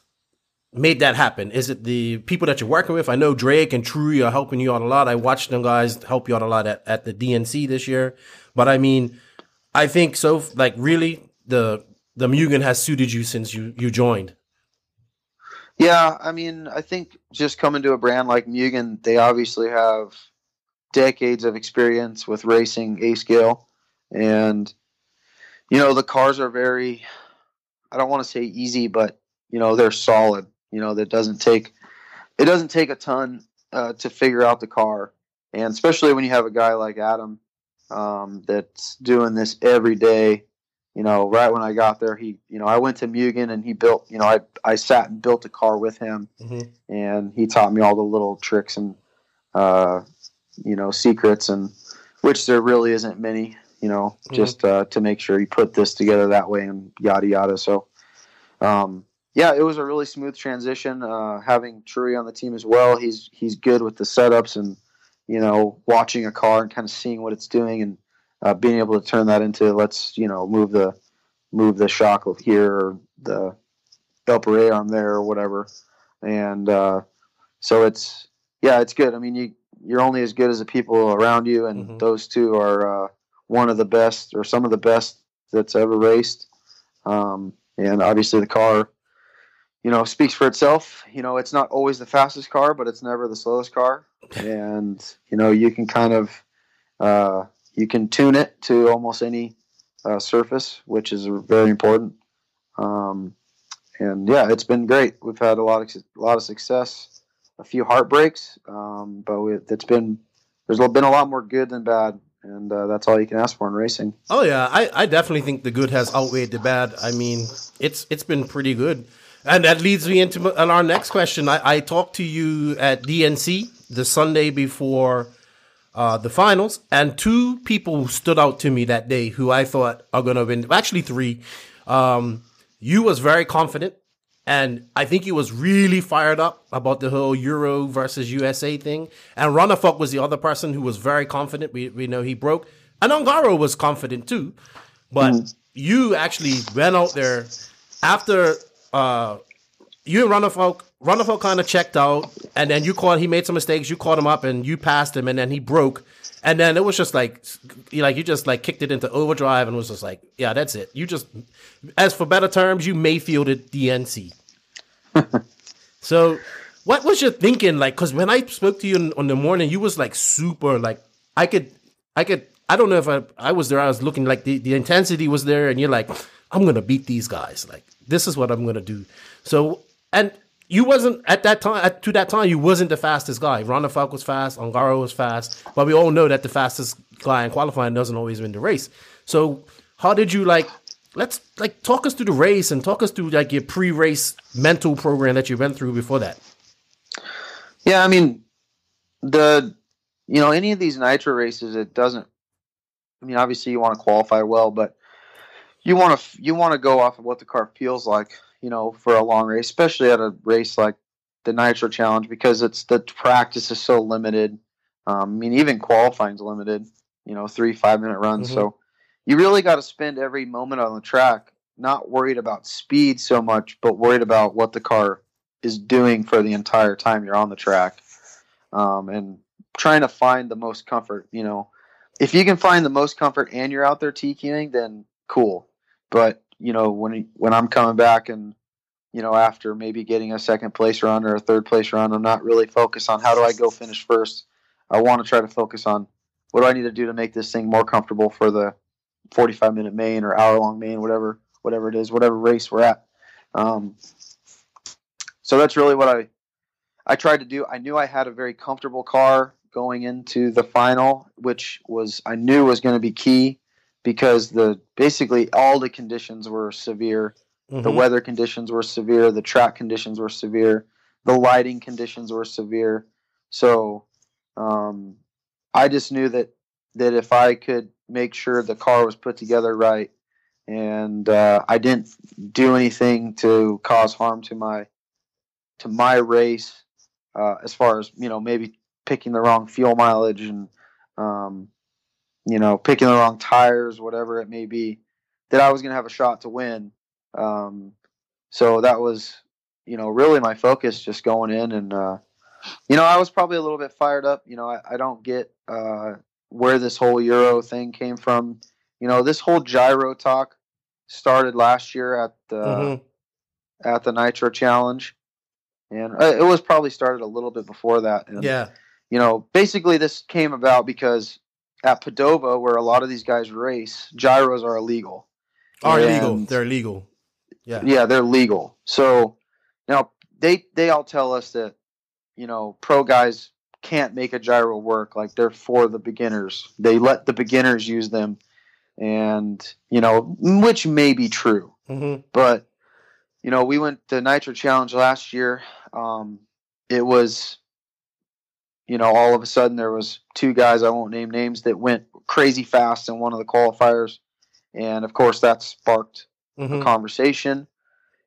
made that happen? Is it the people that you're working with? I know Drake and Truy are helping you out a lot. I watched them guys help you out a lot at, at the DNC this year. But I mean, I think so. Like really, the the Mugen has suited you since you you joined. Yeah, I mean, I think just coming to a brand like Mugen, they obviously have decades of experience with racing eight scale, and you know the cars are very. I don't want to say easy, but you know they're solid. You know that doesn't take it doesn't take a ton uh, to figure out the car, and especially when you have a guy like Adam um, that's doing this every day. You know, right when I got there, he, you know, I went to Mugen and he built, you know, I, I sat and built a car with him mm-hmm. and he taught me all the little tricks and, uh, you know secrets and which there really isn't many you know mm-hmm. just uh, to make sure you put this together that way and yada yada so um, yeah it was a really smooth transition uh, having Truy on the team as well he's he's good with the setups and you know watching a car and kind of seeing what it's doing and uh, being able to turn that into let's you know move the move the shock here or the upper arm there or whatever and uh, so it's yeah it's good I mean you you're only as good as the people around you, and mm-hmm. those two are uh, one of the best or some of the best that's ever raced. Um, and obviously, the car, you know, speaks for itself. You know, it's not always the fastest car, but it's never the slowest car. And you know, you can kind of uh, you can tune it to almost any uh, surface, which is very important. Um, and yeah, it's been great. We've had a lot of a lot of success a few heartbreaks, um, but we, it's been there's been a lot more good than bad, and uh, that's all you can ask for in racing. Oh yeah, I, I definitely think the good has outweighed the bad. I mean, it's it's been pretty good, and that leads me into our next question. I, I talked to you at DNC the Sunday before uh, the finals, and two people stood out to me that day who I thought are going to win. Actually, three. Um, you was very confident and I think he was really fired up about the whole Euro versus USA thing. And Ronnefalk was the other person who was very confident. We, we know he broke. And Ongaro was confident too. But mm. you actually went out there after uh, you and Ronnefalk, Ronnefalk kind of checked out. And then you caught, he made some mistakes. You caught him up and you passed him. And then he broke. And then it was just like, you like you just like kicked it into overdrive and was just like, yeah, that's it. You just, as for better terms, you Maifielded DNC. so, what was your thinking like? Because when I spoke to you in, on the morning, you was like super like I could, I could I don't know if I I was there. I was looking like the the intensity was there, and you're like, I'm gonna beat these guys. Like this is what I'm gonna do. So and you wasn't at that time at, to that time you wasn't the fastest guy. Ronnefalk was fast, Ongaro was fast, but we all know that the fastest guy in qualifying doesn't always win the race. So how did you like? Let's like talk us through the race and talk us through like your pre-race mental program that you went through before that. Yeah, I mean the you know any of these nitro races, it doesn't. I mean, obviously you want to qualify well, but you want to you want to go off of what the car feels like you know, for a long race, especially at a race like the Nitro Challenge, because it's the practice is so limited. Um, I mean, even qualifying is limited. You know, three five minute runs. Mm-hmm. So you really got to spend every moment on the track not worried about speed so much, but worried about what the car is doing for the entire time you're on the track, um, and trying to find the most comfort. You know, if you can find the most comfort and you're out there TQing, then cool. But you know, when when I'm coming back and you know after maybe getting a second place run or a third place run, I'm not really focused on how do I go finish first. I want to try to focus on what do I need to do to make this thing more comfortable for the 45 minute main or hour long main, whatever whatever it is, whatever race we're at. Um, so that's really what I I tried to do. I knew I had a very comfortable car going into the final, which was I knew was going to be key because the basically all the conditions were severe. Mm-hmm. The weather conditions were severe. The track conditions were severe. The lighting conditions were severe. So um, I just knew that that if I could make sure the car was put together right, and uh, I didn't do anything to cause harm to my to my race, uh, as far as you know, maybe picking the wrong fuel mileage and um, you know, picking the wrong tires, whatever it may be, that I was going to have a shot to win. Um, so that was, you know, really my focus just going in. And, uh, you know, I was probably a little bit fired up. You know, I, I don't get uh, where this whole Euro thing came from. You know, this whole gyro talk started last year at the mm-hmm. at the Nitro Challenge, and uh, it was probably started a little bit before that. And, yeah. You know, basically this came about because at Padova, where a lot of these guys race, gyros are illegal. Are and, illegal. They're illegal. Yeah. Yeah, they're legal. So now they they all tell us that you know pro guys can't make a gyro work. Like they're for the beginners. They let the beginners use them, and you know which may be true. Mm-hmm. But you know we went to Nitro Challenge last year. Um, it was you know, all of a sudden there was two guys I won't name names that went crazy fast in one of the qualifiers, and of course that sparked mm-hmm. a conversation.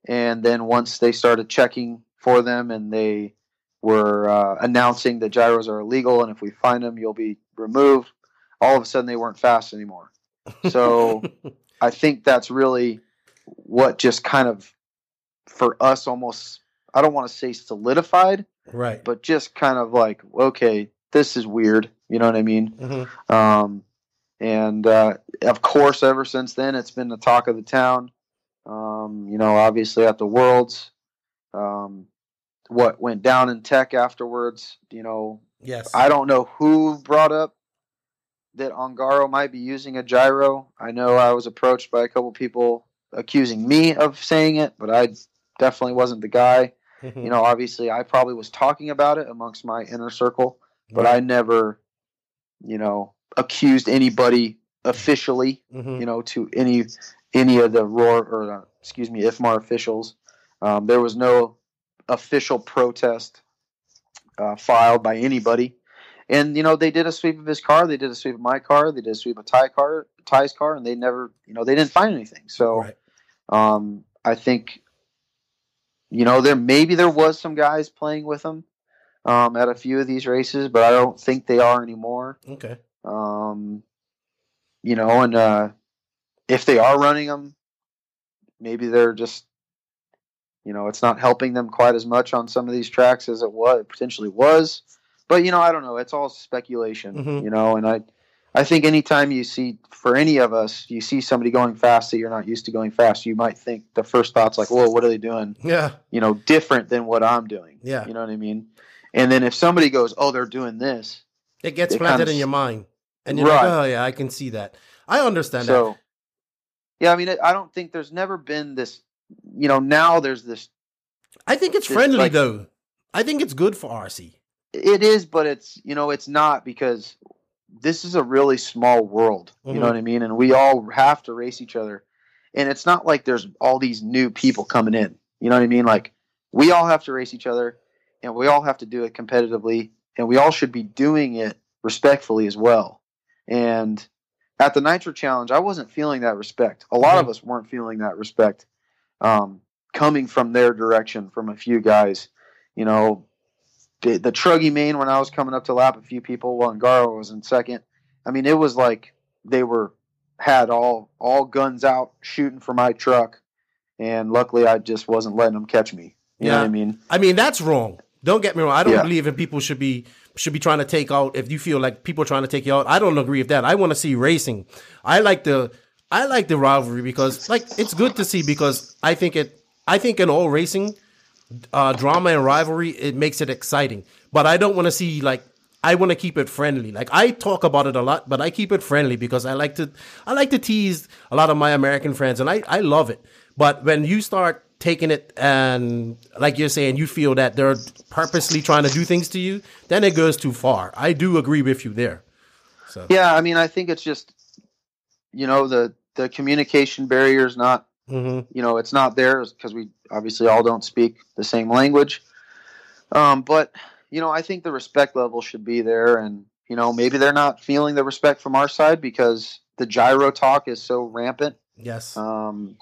And then once they started checking for them, and they were uh, announcing that gyros are illegal, and if we find them, you'll be removed. All of a sudden, they weren't fast anymore. So I think that's really what just kind of, for us, almost I don't want to say solidified, right? But just kind of like, okay, this is weird. You know what I mean? Mm-hmm. Um, and uh, of course, ever since then, it's been the talk of the town. Um, you know, obviously at the Worlds, um, what went down in tech afterwards. You know, yes, I don't know who brought up that Ongaro might be using a gyro. I know I was approached by a couple people accusing me of saying it, but I definitely wasn't the guy. Mm-hmm. You know, obviously, I probably was talking about it amongst my inner circle, but right. I never, you know, accused anybody officially. Mm-hmm. You know, to any any of the roar or uh, excuse me, IFMAR officials. Um, there was no official protest uh, filed by anybody. And you know they did a sweep of his car, they did a sweep of my car, they did a sweep of Ty car, Ty's car, and they never, you know, they didn't find anything. So, right. um, I think you know, there maybe there was some guys playing with them um, at a few of these races, but I don't think they are anymore. Okay. Um, you know, and uh, if they are running them, maybe they're just, you know, it's not helping them quite as much on some of these tracks as it was it potentially was. But you know, I don't know. It's all speculation. Mm-hmm. You know, and I I think anytime you see, for any of us, you see somebody going fast that you're not used to going fast, you might think the first thought's like, "Whoa, what are they doing?" Yeah, you know, different than what I'm doing. Yeah, you know what I mean. And then if somebody goes, "Oh, they're doing this," it gets planted kind of, in your mind. and you're right. like, oh yeah, I can see that. I understand so, that. Yeah, I mean, I can see that. I understand so, that. Yeah, I mean, I don't think there's never been this. You know, now there's this. I think it's friendly like, though. I think it's good for RC. It is, but it's you know it's not because this is a really small world. You mm-hmm. know what I mean? And we all have to race each other. And it's not like there's all these new people coming in. You know what I mean? Like we all have to race each other and we all have to do it competitively and we all should be doing it respectfully as well. And at the Nitro Challenge, I wasn't feeling that respect. A lot mm-hmm. of us weren't feeling that respect um, coming from their direction from a few guys. You know, the, the Truggy main when I was coming up to lap a few people while Ongaro was in second. I mean, it was like they were had all all guns out shooting for my truck, and luckily I just wasn't letting them catch me. You yeah. know what I mean? I mean that's wrong. Don't get me wrong. I don't yeah. believe in people should be should be trying to take out if you feel like people are trying to take you out. I don't agree with that. I want to see racing. I like the I like the rivalry because like it's good to see because I think it I think in all racing uh, drama and rivalry it makes it exciting. But I don't want to see like I want to keep it friendly. Like I talk about it a lot, but I keep it friendly because I like to I like to tease a lot of my American friends and I I love it. But when you start taking it and like you're saying you feel that they're purposely trying to do things to you then it goes too far i do agree with you there so yeah i mean i think it's just you know the the communication barrier is not mm-hmm. you know it's not there because we obviously all don't speak the same language um, but you know i think the respect level should be there and you know maybe they're not feeling the respect from our side because the gyro talk is so rampant yes um,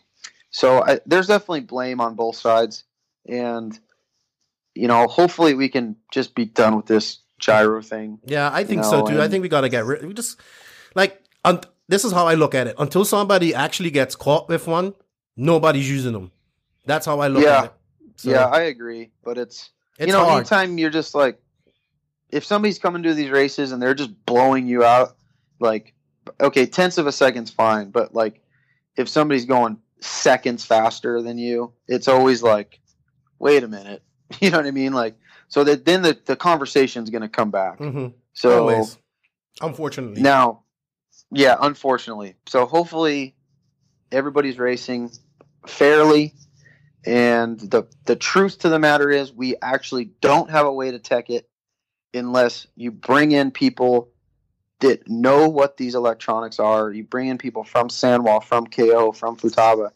so I, there's definitely blame on both sides, and you know, hopefully we can just be done with this gyro thing. Yeah, I think you know, so too. I think we gotta get rid. We just like un- this is how I look at it. Until somebody actually gets caught with one, nobody's using them. That's how I look yeah. at it. So, yeah, I agree. But it's, it's you know, hard. anytime you're just like, if somebody's coming to these races and they're just blowing you out, like, okay, tenths of a second's fine, but like, if somebody's going seconds faster than you, it's always like, wait a minute. You know what I mean? Like, so that then the, the conversation's going to come back. Mm-hmm. So, always. unfortunately. Now, yeah, unfortunately. So hopefully everybody's racing fairly. And the, the truth to the matter is, we actually don't have a way to tech it unless you bring in people that know what these electronics are. You bring in people from Sanwa, from KO, from Futaba,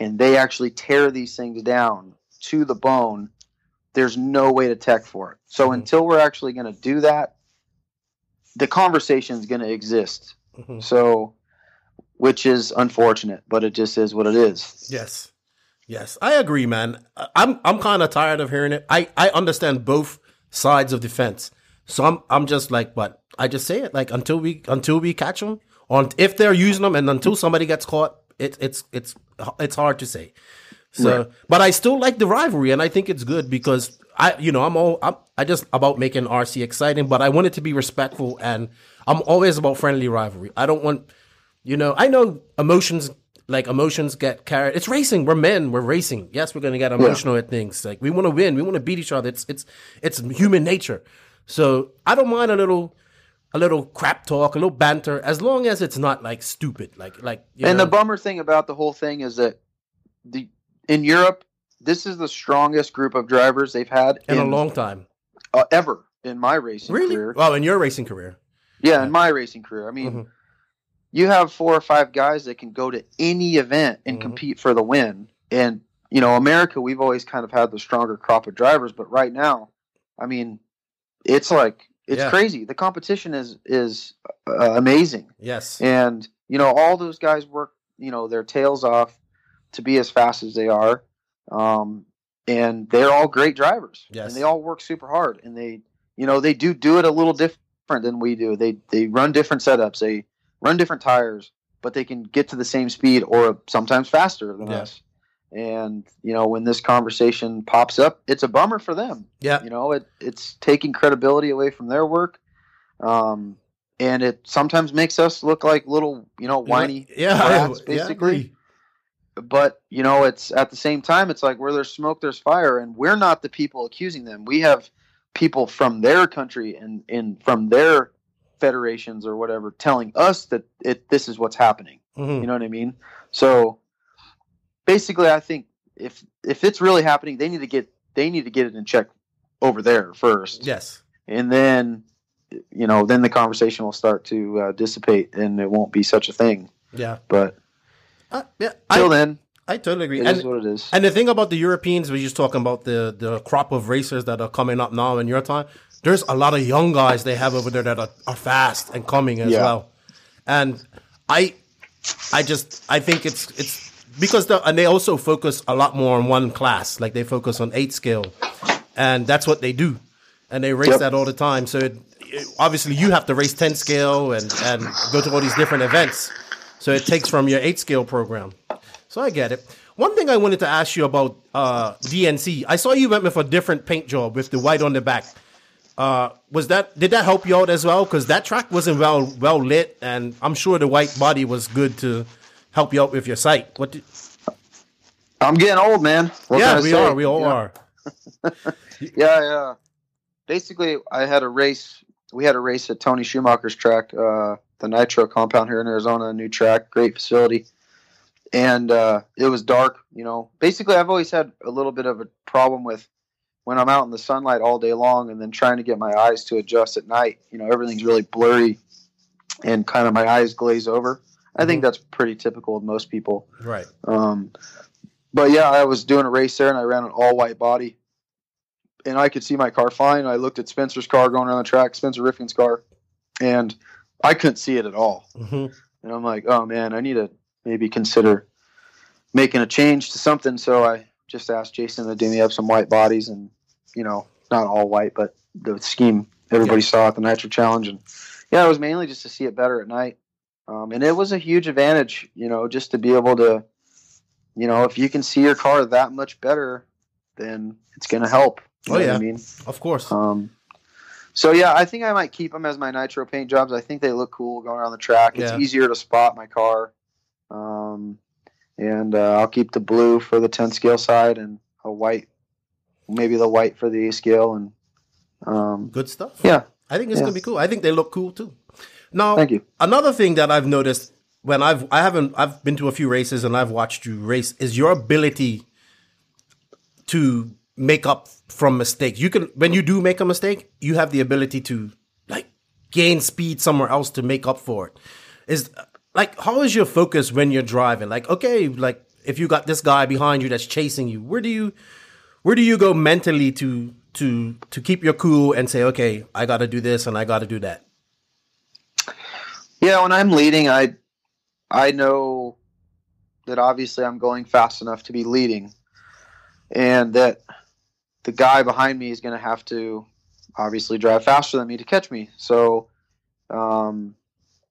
and they actually tear these things down to the bone. There's no way to tech for it. So mm-hmm. until we're actually going to do that, the conversation is going to exist. Mm-hmm. So, which is unfortunate, but it just is what it is. Yes. Yes, I agree, man. I'm I'm kind of tired of hearing it. I I understand both sides of the fence. So I'm I'm just like, but I just say it like until we until we catch them, on if they're using them, and until somebody gets caught, it, it's it's it's hard to say. So, right. but I still like the rivalry, and I think it's good because I, you know, I'm all I'm, I just about making RC exciting, but I want it to be respectful, and I'm always about friendly rivalry. I don't want, you know, I know emotions like emotions get carried. It's racing. We're men. We're racing. Yes, we're gonna get emotional yeah. at things. Like we want to win. We want to beat each other. It's it's it's human nature. So I don't mind a little a little crap talk, a little banter, as long as it's not like stupid. Like like And know. the bummer thing about the whole thing is that the in Europe, this is the strongest group of drivers they've had in, in a long time. Uh, ever in my racing really? career. Well, in your racing career. Yeah, yeah. in my racing career. I mean, mm-hmm. You have four or five guys that can go to any event and mm-hmm. compete for the win. And you know, America, we've always kind of had the stronger crop of drivers, but right now, I mean, it's like it's yeah. crazy. The competition is is uh, amazing. Yes, and you know all those guys work you know their tails off to be as fast as they are, um, and they're all great drivers. Yes, and they all work super hard, and they you know they do do it a little different than we do. They they run different setups. They run different tires, but they can get to the same speed or sometimes faster than yeah. us. And you know, when this conversation pops up, it's a bummer for them. Yeah, you know, it it's taking credibility away from their work, um, and it sometimes makes us look like little, you know, whiny yeah, brats, basically. Yeah, but you know, it's at the same time, it's like where there's smoke, there's fire, and we're not the people accusing them. We have people from their country and and from their federations or whatever telling us that it this is what's happening. Mm-hmm. You know what I mean? So basically, I think if if it's really happening, they need to get they need to get it in check over there first. Yes, and then you know then the conversation will start to uh, dissipate, and it won't be such a thing. Yeah, but uh, yeah, till I, then. I totally agree. It and, is what it is. And the thing about the Europeans, we're just talking about the the crop of racers that are coming up now in your time. There's a lot of young guys they have over there that are, are fast and coming as yeah. well. And I I just I think it's it's because the, and they also focus a lot more on one class. Like they focus on eight scale, and that's what they do, and they race yep. that all the time. So it, it, obviously you have to race ten scale and and go to all these different events. So it takes from your eight scale program. So I get it. One thing I wanted to ask you about uh, DNC, I saw you went with a different paint job with the white on the back. Uh, was that did that help you out as well? Because that track wasn't well well lit, and I'm sure the white body was good to help you out with your sight. What? Did... I'm getting old, man. What yeah, we say? are. We all yeah. are. yeah, yeah. Basically, I had a race. We had a race at Tony Schumacher's track, uh, the Nitro compound here in Arizona. A new track, great facility, and uh, it was dark. You know, basically, I've always had a little bit of a problem with when I'm out in the sunlight all day long and then trying to get my eyes to adjust at night, you know, everything's really blurry and kind of my eyes glaze over. I think mm-hmm. that's pretty typical of most people. Right. Um, but yeah, I was doing a race there and I ran an all white body and I could see my car fine. I looked at Spencer's car going around the track, Spencer Rivkin's car, and I couldn't see it at all. Mm-hmm. And I'm like, oh man, I need to maybe consider making a change to something. So I just asked Jason to do me up some white bodies and you know, not all white, but the scheme everybody yeah. saw at the Nitro Challenge. And yeah, it was mainly just to see it better at night. Um, and it was a huge advantage, you know, just to be able to, you know, if you can see your car that much better, then it's going to help. You oh, yeah. I mean, of course. Um, so yeah, I think I might keep them as my nitro paint jobs. I think they look cool going around the track. It's yeah. easier to spot my car. Um, and uh, I'll keep the blue for the 10 scale side and a white maybe the white for the scale and um, good stuff. Yeah, I think it's yeah. gonna be cool. I think they look cool too. Now, thank you. Another thing that I've noticed when I've I haven't I've been to a few races and I've watched you race is your ability to make up from mistakes. You can when you do make a mistake, you have the ability to like gain speed somewhere else to make up for it. Is like how is your focus when you're driving? Like okay, like if you got this guy behind you that's chasing you, where do you where do you go mentally to to to keep your cool and say, okay, I got to do this and I got to do that? Yeah, when I'm leading, I I know that obviously I'm going fast enough to be leading, and that the guy behind me is going to have to obviously drive faster than me to catch me. So, um,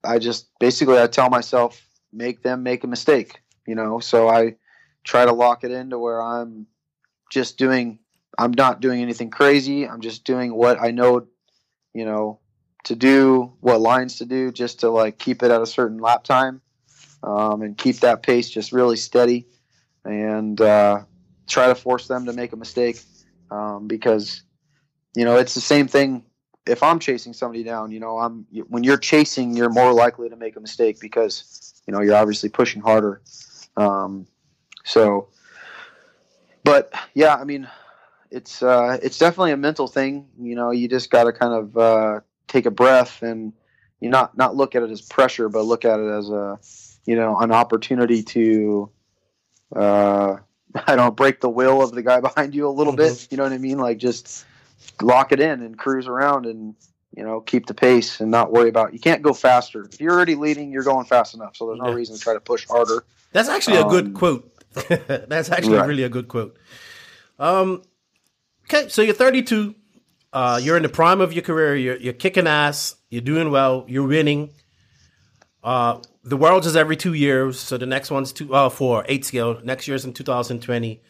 I just basically I tell myself make them make a mistake, you know. So I try to lock it into where I'm just doing I'm not doing anything crazy. I'm just doing what I know, you know, to do, what lines to do, just to like keep it at a certain lap time, um, and keep that pace just really steady, and uh, try to force them to make a mistake, um, because, you know, it's the same thing. If I'm chasing somebody down, you know, I'm when you're chasing, you're more likely to make a mistake because, you know, you're obviously pushing harder. Um, so but yeah, I mean, it's uh, it's definitely a mental thing. You know, you just got to kind of uh, take a breath and you not not look at it as pressure, but look at it as a you know an opportunity to uh, I don't break the will of the guy behind you a little mm-hmm. bit. You know what I mean? Like just lock it in and cruise around and you know keep the pace and not worry about. You can't go faster if you're already leading. You're going fast enough, so there's no yeah. reason to try to push harder. That's actually um, a good um, quote That's actually right. really a good quote. Um, okay, so you're 32. Uh, you're in the prime of your career. You're, you're kicking ass. You're doing well. You're winning. Uh, the world is every two years, so the next one's two, uh, for eight scale. Next year's in 2020.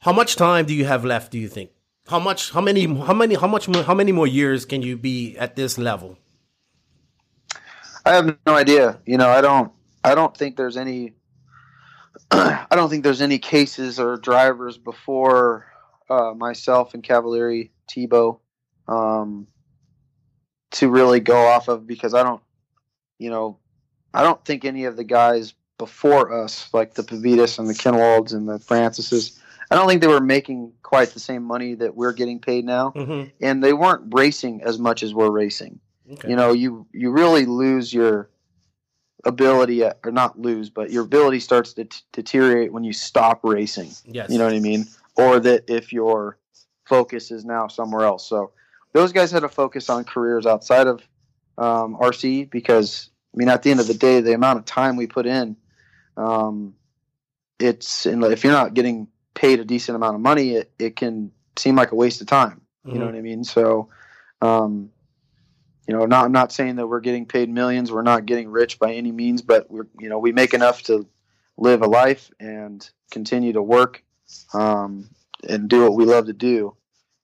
How much time do you have left? Do you think? How much? How many? How many? How much? How many more years can you be at this level? I have no idea. You know, I don't. I don't think there's any I don't think there's any cases or drivers before uh, myself and Cavalieri Tebo. Um, to really go off of because I don't, you know, I don't think any of the guys before us, like the Pavitas and the Kenwalds and the Francises, I don't think they were making quite the same money that we're getting paid now, Mm-hmm. and they weren't racing as much as we're racing. Okay. You know, you you really lose your ability, or not lose, but your ability starts to t- deteriorate when you stop racing. yes. You know what I mean? Or that if your focus is now somewhere else. So those guys had to focus on careers outside of um, RC because I mean, at the end of the day, the amount of time we put in, um, it's and if you're not getting paid a decent amount of money, it, it can seem like a waste of time. You know Mhm. what I mean? So, um, you know, not I'm not saying that we're getting paid millions. We're not getting rich by any means, but we're you know we make enough to live a life and continue to work um, and do what we love to do.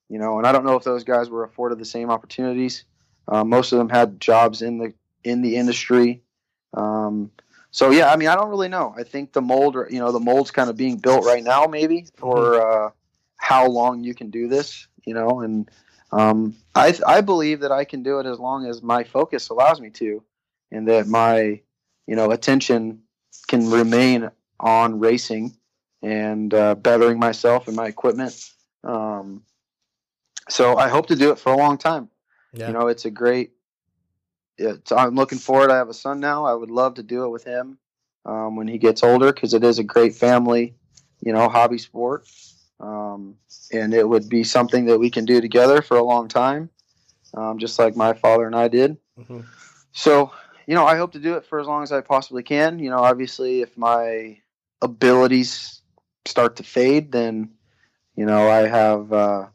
You know, and I don't know if those guys were afforded the same opportunities. Uh, most of them had jobs in the in the industry. Um, so yeah, I mean, I don't really know. I think the mold, you know, the mold's kind of being built right now, maybe for uh, how long you can do this. You know, and um, I I believe that I can do it as long as my focus allows me to, and that my you know attention can remain on racing and uh, bettering myself and my equipment. Um, so I hope to do it for a long time. Yeah. You know, it's a great. It's, I'm looking forward. I have a son now. I would love to do it with him um, when he gets older because it is a great family, you know, hobby sport, um, and it would be something that we can do together for a long time, um, just like my father and I did. Mhm. So, you know, I hope to do it for as long as I possibly can. You know, obviously, if my abilities start to fade, then, you know, I have uh,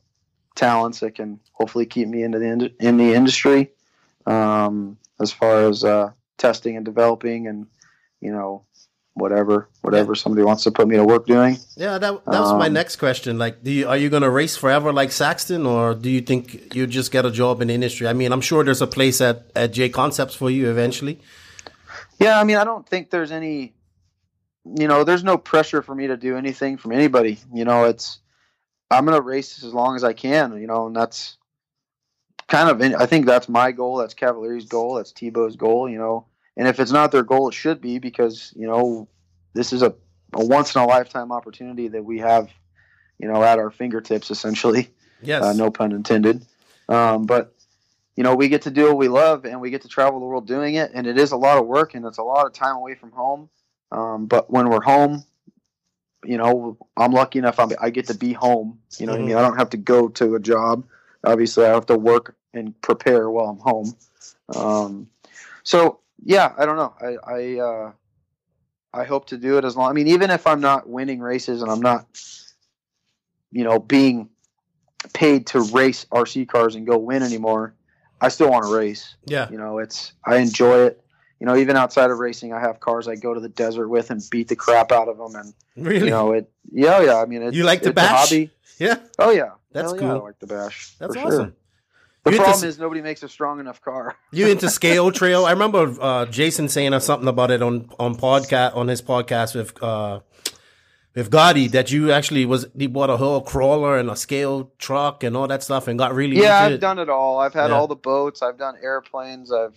talents that can hopefully keep me into the ind- in the industry um, as far as uh, testing and developing and, you know, whatever whatever somebody wants to put me to work doing. Yeah, that that was my Um, next question. Like, do you, are you going to race forever like Saxton, or do you think you just get a job in the industry? I mean, I'm sure there's a place at at J Concepts for you eventually. Yeah, I mean, I don't think there's any, you know, there's no pressure for me to do anything from anybody. You know, it's I'm gonna race as long as I can. You know, and that's kind of I think that's my goal. That's Cavalieri's goal. That's Tebo's goal. You know, and if it's not their goal, it should be because you know this is a, a once in a lifetime opportunity that we have, you know, at our fingertips essentially. Yes. Uh, no pun intended. Um, but you know, we get to do what we love, and we get to travel the world doing it, and it is a lot of work, and it's a lot of time away from home. Um, but when we're home, you know, I'm lucky enough I'm, I get to be home. You know what I mean? I don't have to go to a job. Obviously, I have to work and prepare while I'm home. Um, so yeah, I don't know. I I, uh, I hope to do it as long. I mean, even if I'm not winning races and I'm not, you know, being paid to race RC cars and go win anymore, I still want to race. yeah. You know, it's I enjoy it. You know, even outside of racing, I have cars I go to the desert with and beat the crap out of them, and Really? you know it. Yeah, yeah. I mean, it's, You like the bash? hobby. yeah. Oh yeah, That's Hell yeah, I like the bash. That's awesome. Sure. The You problem s- is nobody makes a strong enough car. You into scale trail? I remember uh, Jason saying something about it on on podcast on his podcast with uh, with Gotti that you actually was he bought a whole crawler and a scale truck and all that stuff and got really yeah, into I've it. done it all. I've had Yeah. all the boats. I've done airplanes. I've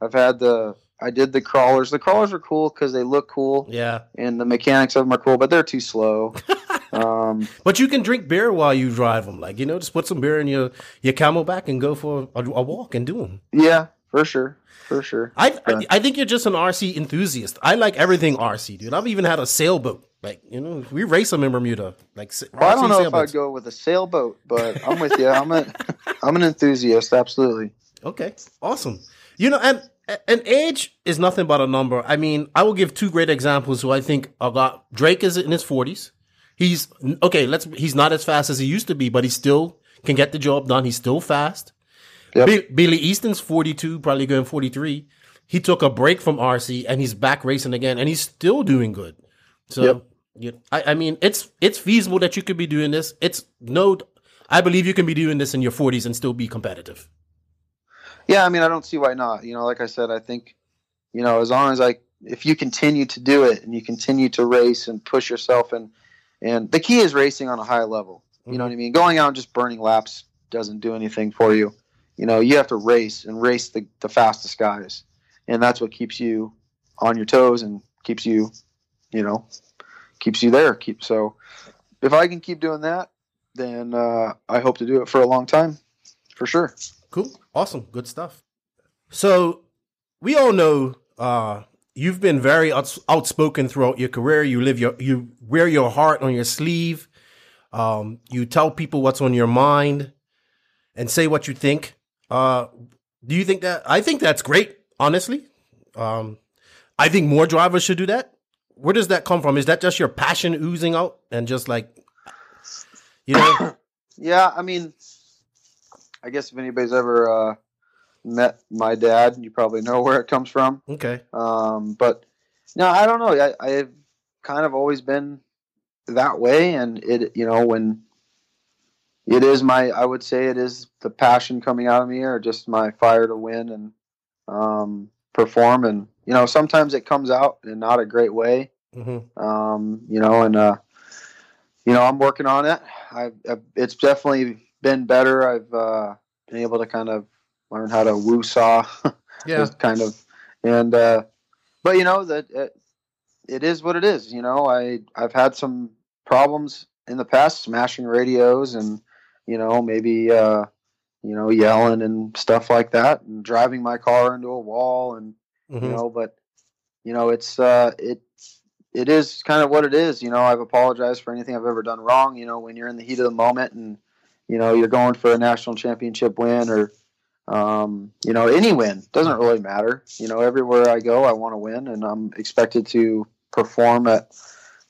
I've had the I did the crawlers. The crawlers are cool because they look cool Yeah, and the mechanics of them are cool, but they're too slow. um, but you can drink beer while you drive them. Like you know, just put some beer in your your camelback and go for a, a walk and do them. yeah, for sure, for sure. I, I Yeah. I think you're just an RC enthusiast. I like everything RC, dude. I've even had a sailboat. Like you know, we race them in Bermuda. Like Well, I don't know if. I'd go with a sailboat, but I'm with you. I'm a I'm an enthusiast, absolutely. Okay, awesome. You know, and and age is nothing but a number. I mean, I will give two great examples who I think are got. Drake is in his forties. He's okay. Let's. He's not as fast as he used to be, but he still can get the job done. He's still fast. Yep. Bi- Billy Easton's forty-two, probably going forty-three. He took a break from RC and he's back racing again, and he's still doing good. So, Yep. you, I, I mean, it's it's feasible that you could be doing this. It's no, I believe you can be doing this in your forties and still be competitive. Yeah, I mean, I don't see why not. You know, like I said, I think, you know, as long as I, if you continue to do it and you continue to race and push yourself, and and the key is racing on a high level. You know what I mean? Going out and just burning laps doesn't do anything for you. you know, you have to race and race the, the fastest guys. And that's what keeps you on your toes and keeps you, you know, keeps you there. Keep so if I can keep doing that, then uh, I hope to do it for a long time, for sure. Cool, awesome, good stuff. So we all know uh, you've been very outs- outspoken throughout your career. You live your you wear your heart on your sleeve. Um, you tell people what's on your mind and say what you think. Uh, do you think that? I think that's great. Honestly, um, I think more drivers should do that. Where does that come from? Is that just your passion oozing out and just like, you know? yeah, I mean, I guess if anybody's ever uh, met my dad, you probably know where it comes from. Okay. Um, but no, I don't know. I, I've kind of always been that way, and it, you know, when it is my, I would say it is the passion coming out of me, or just my fire to win and um, perform. And you know, sometimes it comes out in not a great way. Mm-hmm. Um, you know, and uh, you know, I'm working on it. I've, I've it's definitely been better. I've uh, been able to kind of learn how to woo saw. yeah, kind of, and uh, but you know that it, it is what it is. You know, I I've had some problems in the past, smashing radios and you know, maybe uh, you know, yelling and stuff like that, and driving my car into a wall, and mm-hmm. you know, but you know, it's uh, it it is kind of what it is. You know, I've apologized for anything I've ever done wrong. You know, when you're in the heat of the moment and you know you're going for a national championship win or um, you know any win doesn't really matter. You know, everywhere I go, I want to win, and I'm expected to perform at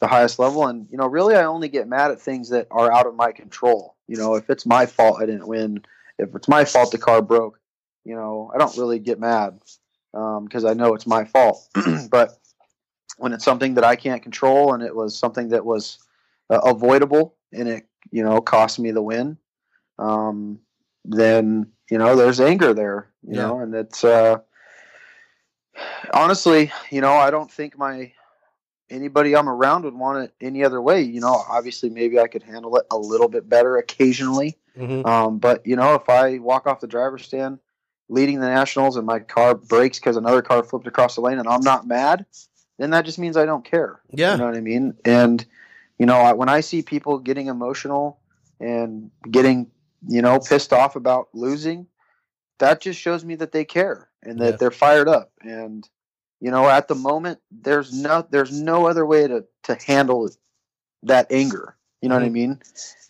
the highest level. And you know, really, I only get mad at things that are out of my control. You know, if it's my fault I didn't win, if it's my fault the car broke, you know, I don't really get mad because um, I know it's my fault. but when it's something that I can't control and it was something that was uh, avoidable and it, you know, cost me the win, um, then you know, there's anger there. You yeah. know, and it's uh, honestly, you know, I don't think my anybody I'm around would want it any other way. You know, obviously, maybe I could handle it a little bit better occasionally. Mm-hmm. Um, but you know, if I walk off the driver's stand leading the nationals and my car breaks because another car flipped across the lane and I'm not mad, then that just means I don't care. Yeah, you know what I mean. And you know, I, when I see people getting emotional and getting you know pissed off about losing, that just shows me that they care and that yeah. they're fired up and you know at the moment there's no there's no other way to to handle that anger you know mm-hmm. what i mm-hmm. mean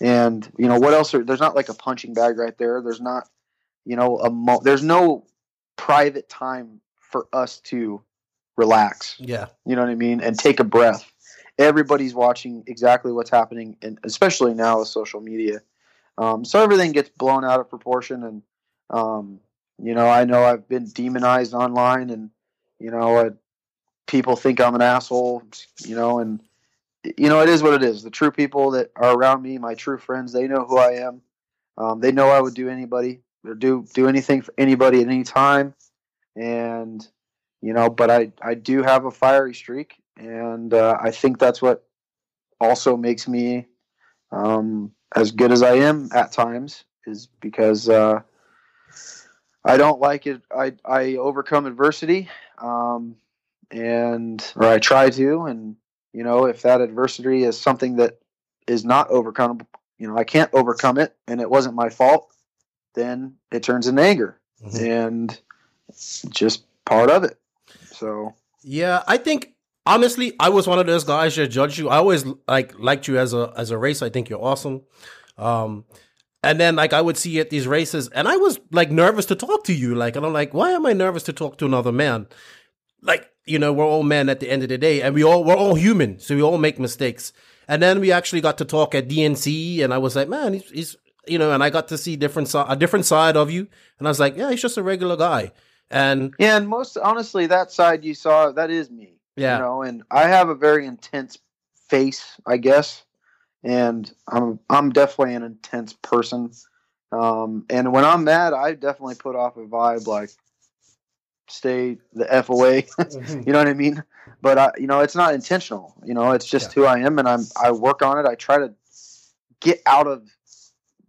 and you know what else are, there's not like a punching bag right there there's not you know a mo- there's no private time for us to relax yeah you know what i mean and take a breath everybody's watching exactly what's happening and especially now with social media um, so everything gets blown out of proportion and um, you know i know i've been demonized online and you know, uh, people think I'm an asshole, you know, and you know, it is what it is. The true people that are around me, my true friends, they know who I am. Um, they know I would do anybody or do do anything for anybody at any time, and you know, but I I do have a fiery streak, and uh, I think that's what also makes me um, as good as I am at times is because uh, I don't like it. I I overcome adversity, um, and or I try to, and you know, if that adversity is something that is not overcome, you know, I can't overcome it, and it wasn't my fault, then it turns into anger, mm-hmm. and just part of it. So yeah, I think honestly, I was one of those guys that judge you. I always like liked you as a as a race. I think you're awesome. Um, and then like I would see at these races and I was like nervous to talk to you. Like, and I'm like, why am I nervous to talk to another man? Like, you know, we're all men at the end of the day and we all, we're all human. So we all make mistakes. And then we actually got to talk at DNC and I was like, man, he's, he's you know, and I got to see different, a different side of you. And I was like, yeah, he's just a regular guy. And yeah, and most honestly, that side you saw, that is me. Yeah. You know, and I have a very intense face, I guess and I'm I'm definitely an intense person. Um, and when I'm mad, I definitely put off a vibe like stay the f away. Mm-hmm. you know what I mean? But I, you know, it's not intentional. You know, it's just yeah. who I am, and I'm I work on it. I try to get out of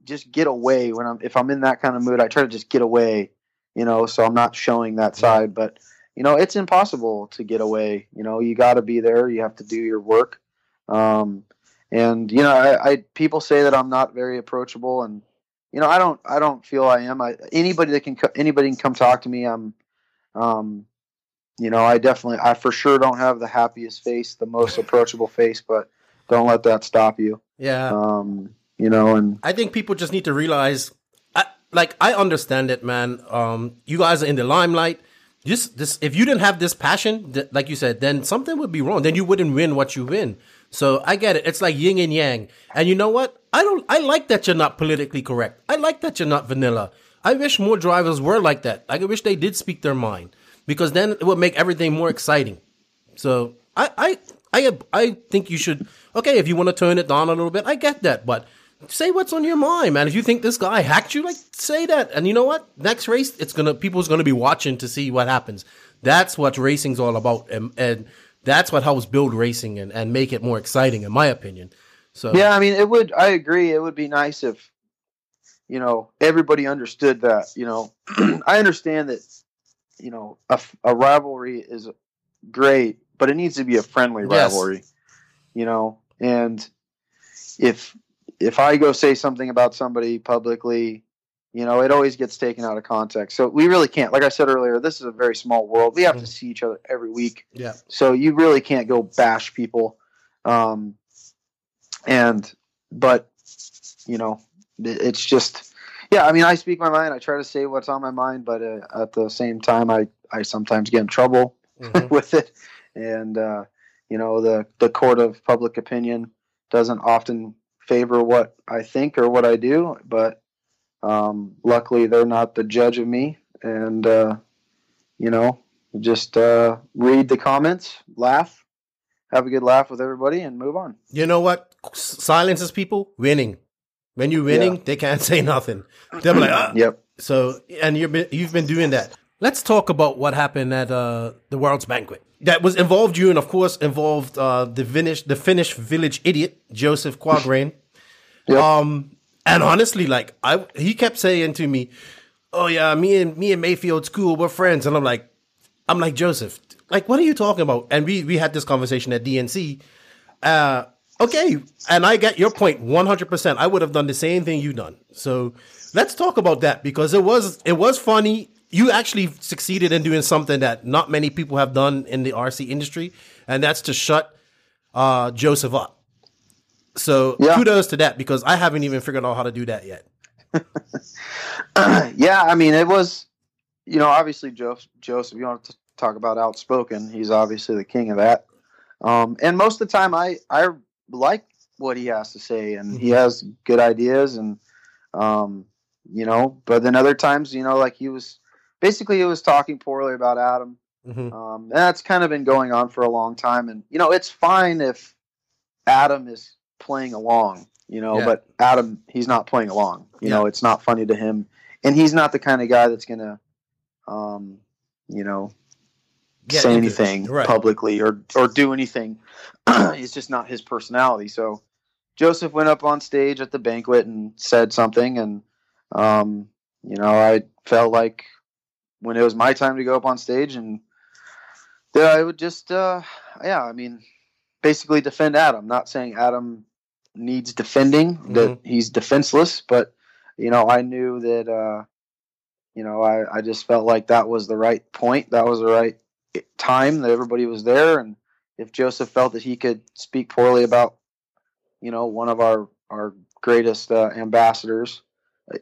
just get away when I'm if I'm in that kind of mood. I try to just get away, you know, so I'm not showing that side. But you know, it's impossible to get away. You know, you got to be there. You have to do your work. Um, and you know, I, I people say that I'm not very approachable, and you know, I don't I don't feel I am. I anybody that can anybody can come talk to me. I'm, um, you know, I definitely I for sure don't have the happiest face, the most approachable face, but don't let that stop you. Yeah. Um, you know, and I think people just need to realize, I, like, I understand it, man. Um, you guys are in the limelight. Just this, if you didn't have this passion, th- like you said, then something would be wrong. Then you wouldn't win what you win. So I get it. It's like yin and yang. And you know what? I don't, I like that you're not politically correct. I like that you're not vanilla. I wish more drivers were like that. I wish they did speak their mind because then it would make everything more exciting. So I, I, I, I think you should, okay, if you want to turn it down a little bit, I get that, but say what's on your mind, man. If you think this guy hacked you, like say that. And you know what? Next race, it's gonna people's gonna be watching to see what happens. That's what racing's all about, and, and that's what helps build racing and, and make it more exciting, in my opinion. So yeah, I mean, it would. I agree. It would be nice if you know everybody understood that. You know, I understand that you know a, a, rivalry is great, but it needs to be a friendly rivalry. Yes. You know, and if if I go say something about somebody publicly, you know, it always gets taken out of context. So we really can't. Like I said earlier, this is a very small world. We have mm-hmm. to see each other every week. Yeah. So you really can't go bash people. Um, and but you know, it's just yeah. I mean, I speak my mind. I try to say what's on my mind, but uh, at the same time, I I sometimes get in trouble mm-hmm. with it. And uh, you know, the the court of public opinion doesn't often favor what I think or what I do, but um, luckily they're not the judge of me. And, uh, you know, just uh, read the comments, laugh, have a good laugh with everybody, and move on. You know what silences people? Winning. When you're winning, yeah. they can't say nothing. They'll be like, ah. yep. So, and you've been, you've been doing that. Let's talk about what happened at uh, the World's Banquet. That was involved you, and of course involved uh, the Finnish, the Finnish village idiot Joseph Quagraine. Yep. Um, and honestly, like I, he kept saying to me, "Oh yeah, me and me and Maifield's cool, we're friends," and I'm like, I'm like Joseph, like what are you talking about? And we we had this conversation at DNC. Uh, okay, and I get your point point 100. percent I would have done the same thing you done. So let's talk about that because it was it was funny. You actually succeeded in doing something that not many people have done in the RC industry, and that's to shut uh, Joseph up. So yeah. kudos to that because I haven't even figured out how to do that yet. yeah, I mean, it was, you know, obviously Joseph. Joseph, you want to talk about outspoken? He's obviously the king of that. Um, and most of the time, I I like what he has to say, and mm-hmm. he has good ideas, and um, you know. But then other times, you know, like he was basically he was talking poorly about Adam. Mm-hmm. Um, and that's kind of been going on for a long time, and you know, it's fine if Adam is playing along, you know, yeah. but Adam, he's not playing along. You yeah. know, it's not funny to him. And he's not the kind of guy that's going to, um, you know, Get say anything right. publicly or, or do anything. it's just not his personality. So Joseph went up on stage at the banquet and said something. And, um, you know, I felt like when it was my time to go up on stage and that I would just, uh, yeah, I mean, basically defend Adam. Not saying Adam needs defending, mm-hmm. that he's defenseless. But you know, I knew that uh, you know I, I just felt like that was the right point. That was the right time that everybody was there, and if Joseph felt that he could speak poorly about you know one of our our greatest uh, ambassadors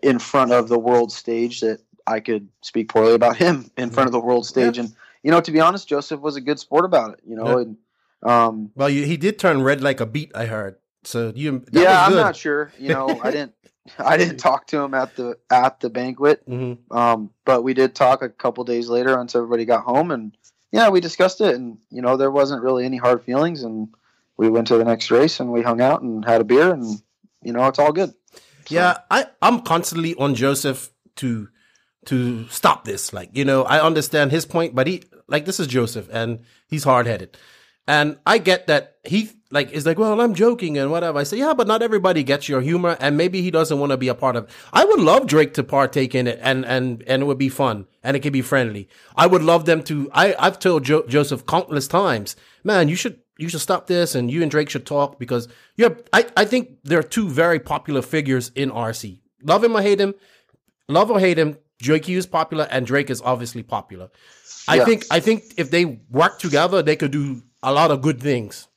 in front of the world stage, that I could speak poorly about him in front of the world stage. Yeah. And you know, to be honest, Joseph was a good sport about it. You know, yeah. and um, well, you, he did turn red like a beet. I heard. So you, yeah, I'm not sure. You know, I didn't, I didn't talk to him at the at the banquet. Mm-hmm. Um, but we did talk a couple days later once everybody got home, and yeah, we discussed it, and you know, there wasn't really any hard feelings, and we went to the next race, and we hung out and had a beer, and you know, it's all good. So. Yeah, I I'm constantly on Joseph to to stop this. Like, you know, I understand his point, but he like this is Joseph, and he's hard headed. And I get that he like is like, well, I'm joking and whatever. I say, yeah, but not everybody gets your humor, and maybe he doesn't want to be a part of. It. I would love Drake to partake in it, and and and it would be fun, and it could be friendly. I would love them to. I I've told jo- Joseph countless times, man, you should you should stop this, and you and Drake should talk because yeah, I I think they're two very popular figures in RC. Love him or hate him, love or hate him, Drake is popular, and Drake is obviously popular. I think I think if they work together, they could do a lot of good things.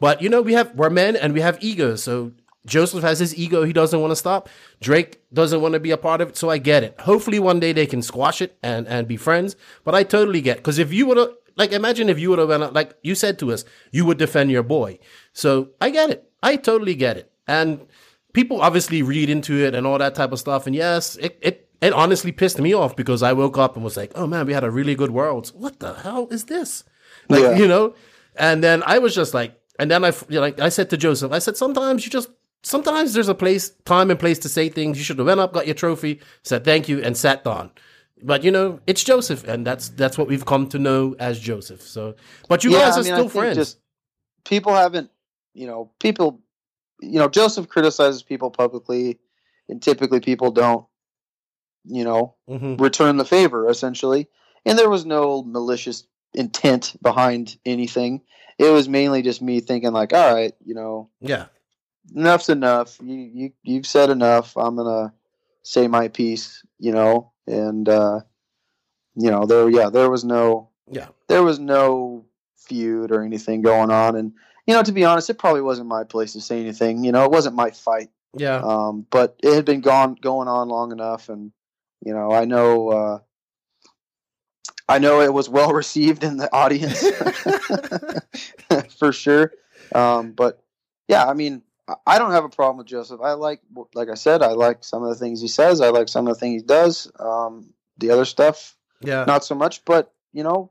But you know, we have we're men and we have egos. So Joseph has his ego; he doesn't want to stop. Drake doesn't want to be a part of it, so I get it. Hopefully, one day they can squash it and and be friends. But I totally get because if you would have like imagine if you would have been like you said to us, you would defend your boy. So I get it. I totally get it. And people obviously read into it and all that type of stuff. And yes, it it it honestly pissed me off because I woke up and was like, oh man, we had a really good world. What the hell is this? Like, yeah. you know? And then I was just like, and then I, you know, like I said to Joseph, I said, sometimes you just, sometimes there's a place, time and place to say things. You should have went up, got your trophy, said thank you, and sat down. But you know, it's Joseph, and that's that's what we've come to know as Joseph. So, but you yeah, guys are I mean, still friends. Just people haven't, you know, people, you know, Joseph criticizes people publicly, and typically people don't, you know, mm-hmm. return the favor essentially. And there was no malicious intent behind anything. It was mainly just me thinking like, all right, you know, yeah, enough's enough. You you you've said enough. I'm gonna say my piece, you know, and uh, you know there yeah there was no yeah there was no feud or anything going on, and you know to be honest, it probably wasn't my place to say anything. You know, it wasn't my fight. Yeah. Um, but it had been gone going on long enough, and you know I know. Uh, I know it was well received in the audience for sure. Um, but yeah, I mean, I don't have a problem with Joseph. I like, like I said, I like some of the things he says. I like some of the things he does. Um, the other stuff, yeah, not so much. But you know,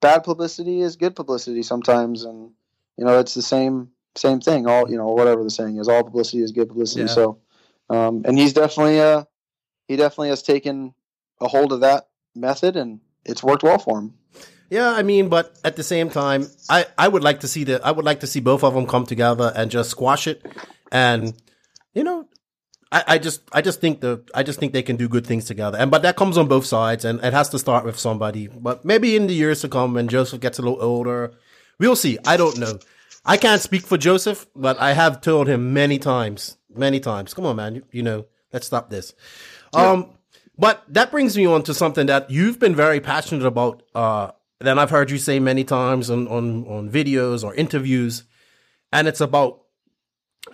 bad publicity is good publicity sometimes, and you know, it's the same same thing. All you know, whatever the saying is, all publicity is good publicity. Yeah. So, um, and he's definitely uh, he definitely has taken a hold of that method and it's worked well for him. Yeah, I mean, but at the same time, I, I would like to see the I would like to see both of them come together and just squash it, and you know, I, I just I just think the I just think they can do good things together, and but that comes on both sides, and it has to start with somebody. But maybe in the years to come, when Joseph gets a little older, we'll see. I don't know. I can't speak for Joseph, but I have told him many times, many times. Come on, man, you, you know, let's stop this. Um, but that brings me on to something that you've been very passionate about. Uh, that I've heard you say many times on, on, on videos or interviews. And it's about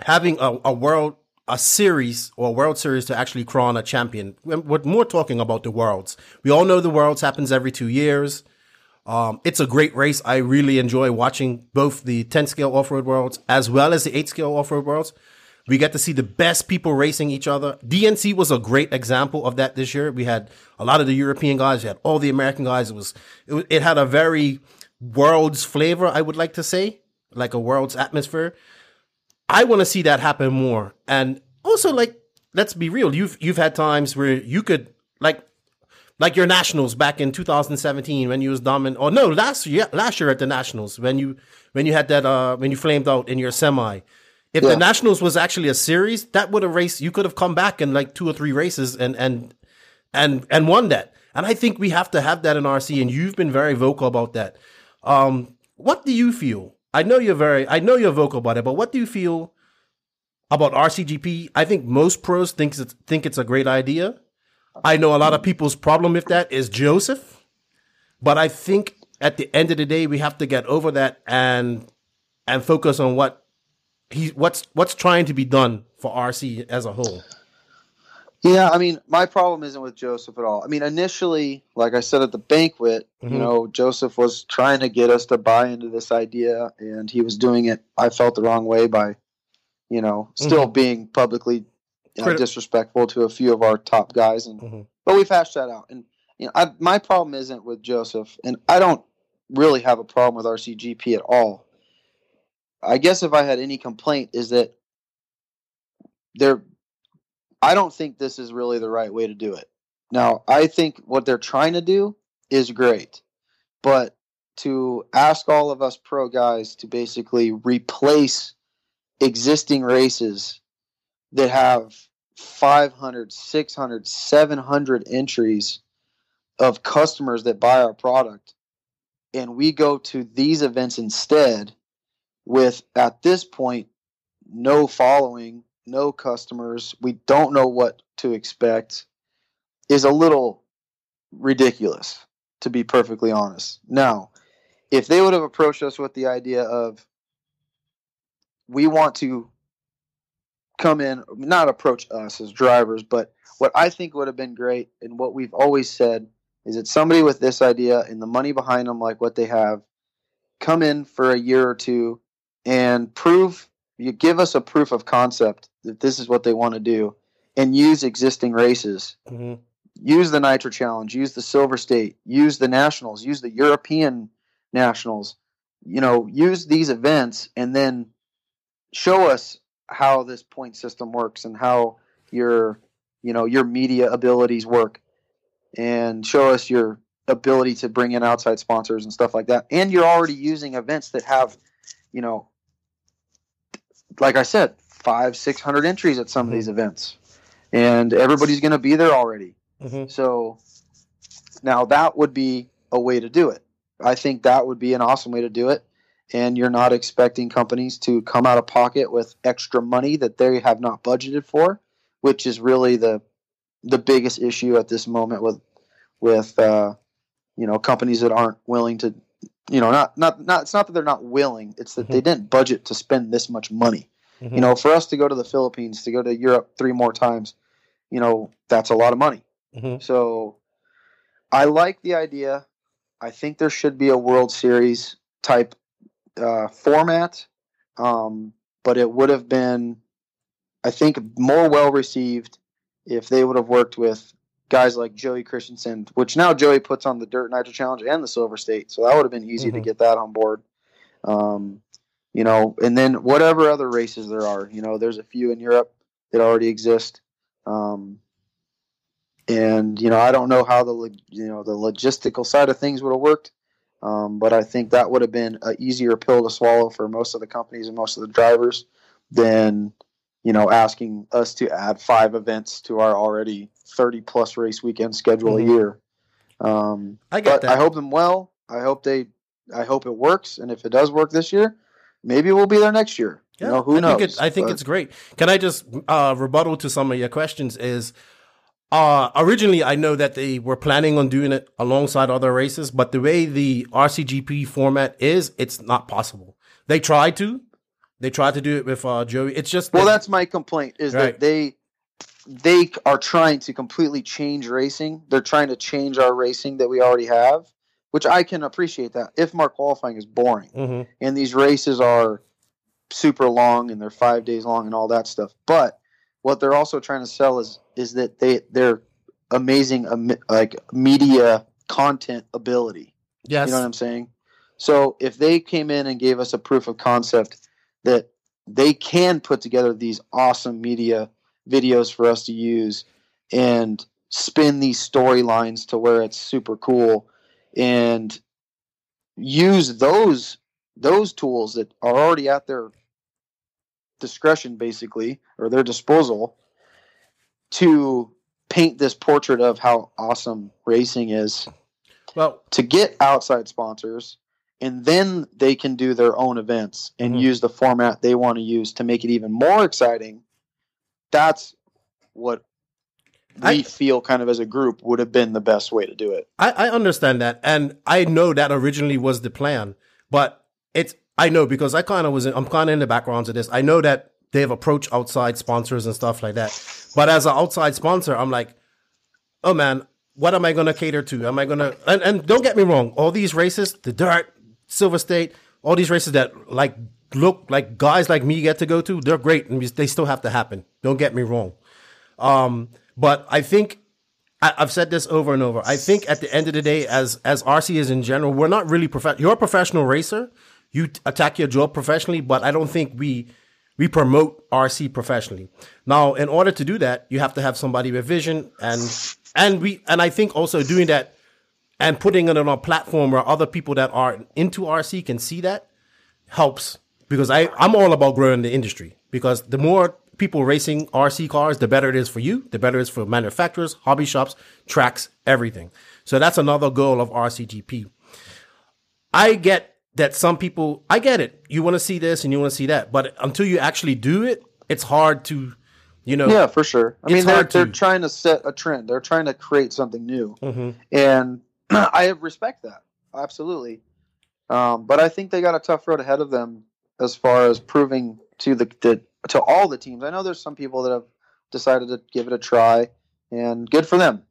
having a, a world, a series or a world series to actually crown a champion. We're more talking about the worlds. We all know the worlds happens every two years. Um, it's a great race. I really enjoy watching both the 10 scale off-road worlds as well as the 8 scale off-road worlds we get to see the best people racing each other. DNC was a great example of that this year. We had a lot of the European guys, we had all the American guys. It was, it, it had a very world's flavor, I would like to say, like a world's atmosphere. I want to see that happen more. And also, like, let's be real. You've, you've had times where you could, like, like your nationals back in 2017 when you was dominant, or no, last year, last year at the nationals when you, when you had that, uh, when you flamed out in your semi if yeah. the Nationals was actually a series, that would have raced. You could have come back in like two or three races and and and and won that. And I think we have to have that in RC. And you've been very vocal about that. Um, what do you feel? I know you're very. I know you're vocal about it, but what do you feel about RCGP? I think most pros think it's think it's a great idea. I know a lot of people's problem with that is Joseph, but I think at the end of the day we have to get over that and and focus on what he what's what's trying to be done for RC as a whole. Yeah, I mean, my problem isn't with Joseph at all. I mean, initially, like I said at the banquet, mm-hmm. you know, Joseph was trying to get us to buy into this idea, and he was doing it. I felt the wrong way by, you know, still mm-hmm. being publicly you know, disrespectful to a few of our top guys, and mm-hmm. but we've hashed that out. And you know, I, my problem isn't with Joseph, and I don't really have a problem with RCGP at all. I guess if I had any complaint is that they're I don't think this is really the right way to do it. Now, I think what they're trying to do is great. But to ask all of us pro guys to basically replace existing races that have 500, 600, 700 entries of customers that buy our product. And we go to these events instead with, at this point, no following, no customers. We don't know what to expect is a little ridiculous, to be perfectly honest. Now, if they would have approached us with the idea of we want to come in, not approach us as drivers, but what I think would have been great and what we've always said is that somebody with this idea and the money behind them, like what they have, come in for a year or two and prove you give us a proof of concept that this is what they want to do and use existing races. Mm-hmm. Use the Nitro Challenge, use the Silver State, use the Nationals, use the European Nationals. You know, use these events and then show us how this point system works and how your you know your media abilities work and show us your ability to bring in outside sponsors and stuff like that and you're already using events that have you know like i said five six hundred entries at some mm-hmm. of these events and everybody's going to be there already mm-hmm. so now that would be a way to do it i think that would be an awesome way to do it and you're not expecting companies to come out of pocket with extra money that they have not budgeted for, which is really the the biggest issue at this moment with with uh, you know companies that aren't willing to you know not not not it's not that they're not willing it's that mm-hmm. they didn't budget to spend this much money mm-hmm. you know for us to go to the philippines to go to europe three more times you know that's a lot of money mm-hmm. so i like the idea i think there should be a world series type uh, format, um, but it would have been, I think, more well received if they would have worked with guys like Joey Christensen, which now Joey puts on the Dirt Nitro Challenge and the Silver State, so that would have been easy mm-hmm. to get that on board. Um, you know, and then whatever other races there are, you know, there's a few in Europe that already exist. Um, and you know, I don't know how the you know the logistical side of things would have worked. Um, but I think that would have been an easier pill to swallow for most of the companies and most of the drivers than you know asking us to add five events to our already 30 plus race weekend schedule mm-hmm. a year. Um, I get that. I hope them well. I hope they. I hope it works. And if it does work this year, maybe we'll be there next year. Yeah, you know, who I knows? Think I think but, it's great. Can I just uh, rebuttal to some of your questions? Is uh, originally, I know that they were planning on doing it alongside other races, but the way the RCGP format is, it's not possible. They tried to, they tried to do it with uh, Joey. It's just well, that's my complaint is right. that they they are trying to completely change racing. They're trying to change our racing that we already have, which I can appreciate that. IFMAR qualifying is boring mm-hmm. and these races are super long and they're five days long and all that stuff, but what they're also trying to sell is is that they they're amazing um, like media content ability. Yes. You know what I'm saying? So if they came in and gave us a proof of concept that they can put together these awesome media videos for us to use and spin these storylines to where it's super cool and use those those tools that are already at their discretion basically or their disposal to paint this portrait of how awesome racing is. Well, to get outside sponsors, and then they can do their own events and mm-hmm. use the format they want to use to make it even more exciting. That's what we I, feel kind of as a group would have been the best way to do it. I, I understand that, and I know that originally was the plan, but it's I know because I kind of was in, I'm kind of in the background to this. I know that they have approached outside sponsors and stuff like that. But as an outside sponsor, I'm like, oh man, what am I going to cater to? Am I going to, and, and don't get me wrong, all these races, the dirt, Silver State, all these races that like look like guys like me get to go to, they're great and they still have to happen. Don't get me wrong. Um, but I think I, have said this over and over. I think at the end of the day, as as RC is in general, we're not really professional. You're a professional racer. You attack your job professionally, but I don't think we we promote RC professionally. Now, in order to do that, you have to have somebody with vision and and we and I think also doing that and putting it on a platform where other people that are into RC can see that helps because I, I'm all about growing the industry because the more people racing RC cars, the better it is for you, the better it is for manufacturers, hobby shops, tracks, everything. So that's another goal of RCGP. I get that some people, I get it. You want to see this and you want to see that, but until you actually do it, it's hard to, you know. Yeah, for sure. I mean, they're, they're trying to set a trend. They're trying to create something new, mm-hmm. and I respect that absolutely. Um, but I think they got a tough road ahead of them as far as proving to the, the to all the teams. I know there's some people that have decided to give it a try, and good for them.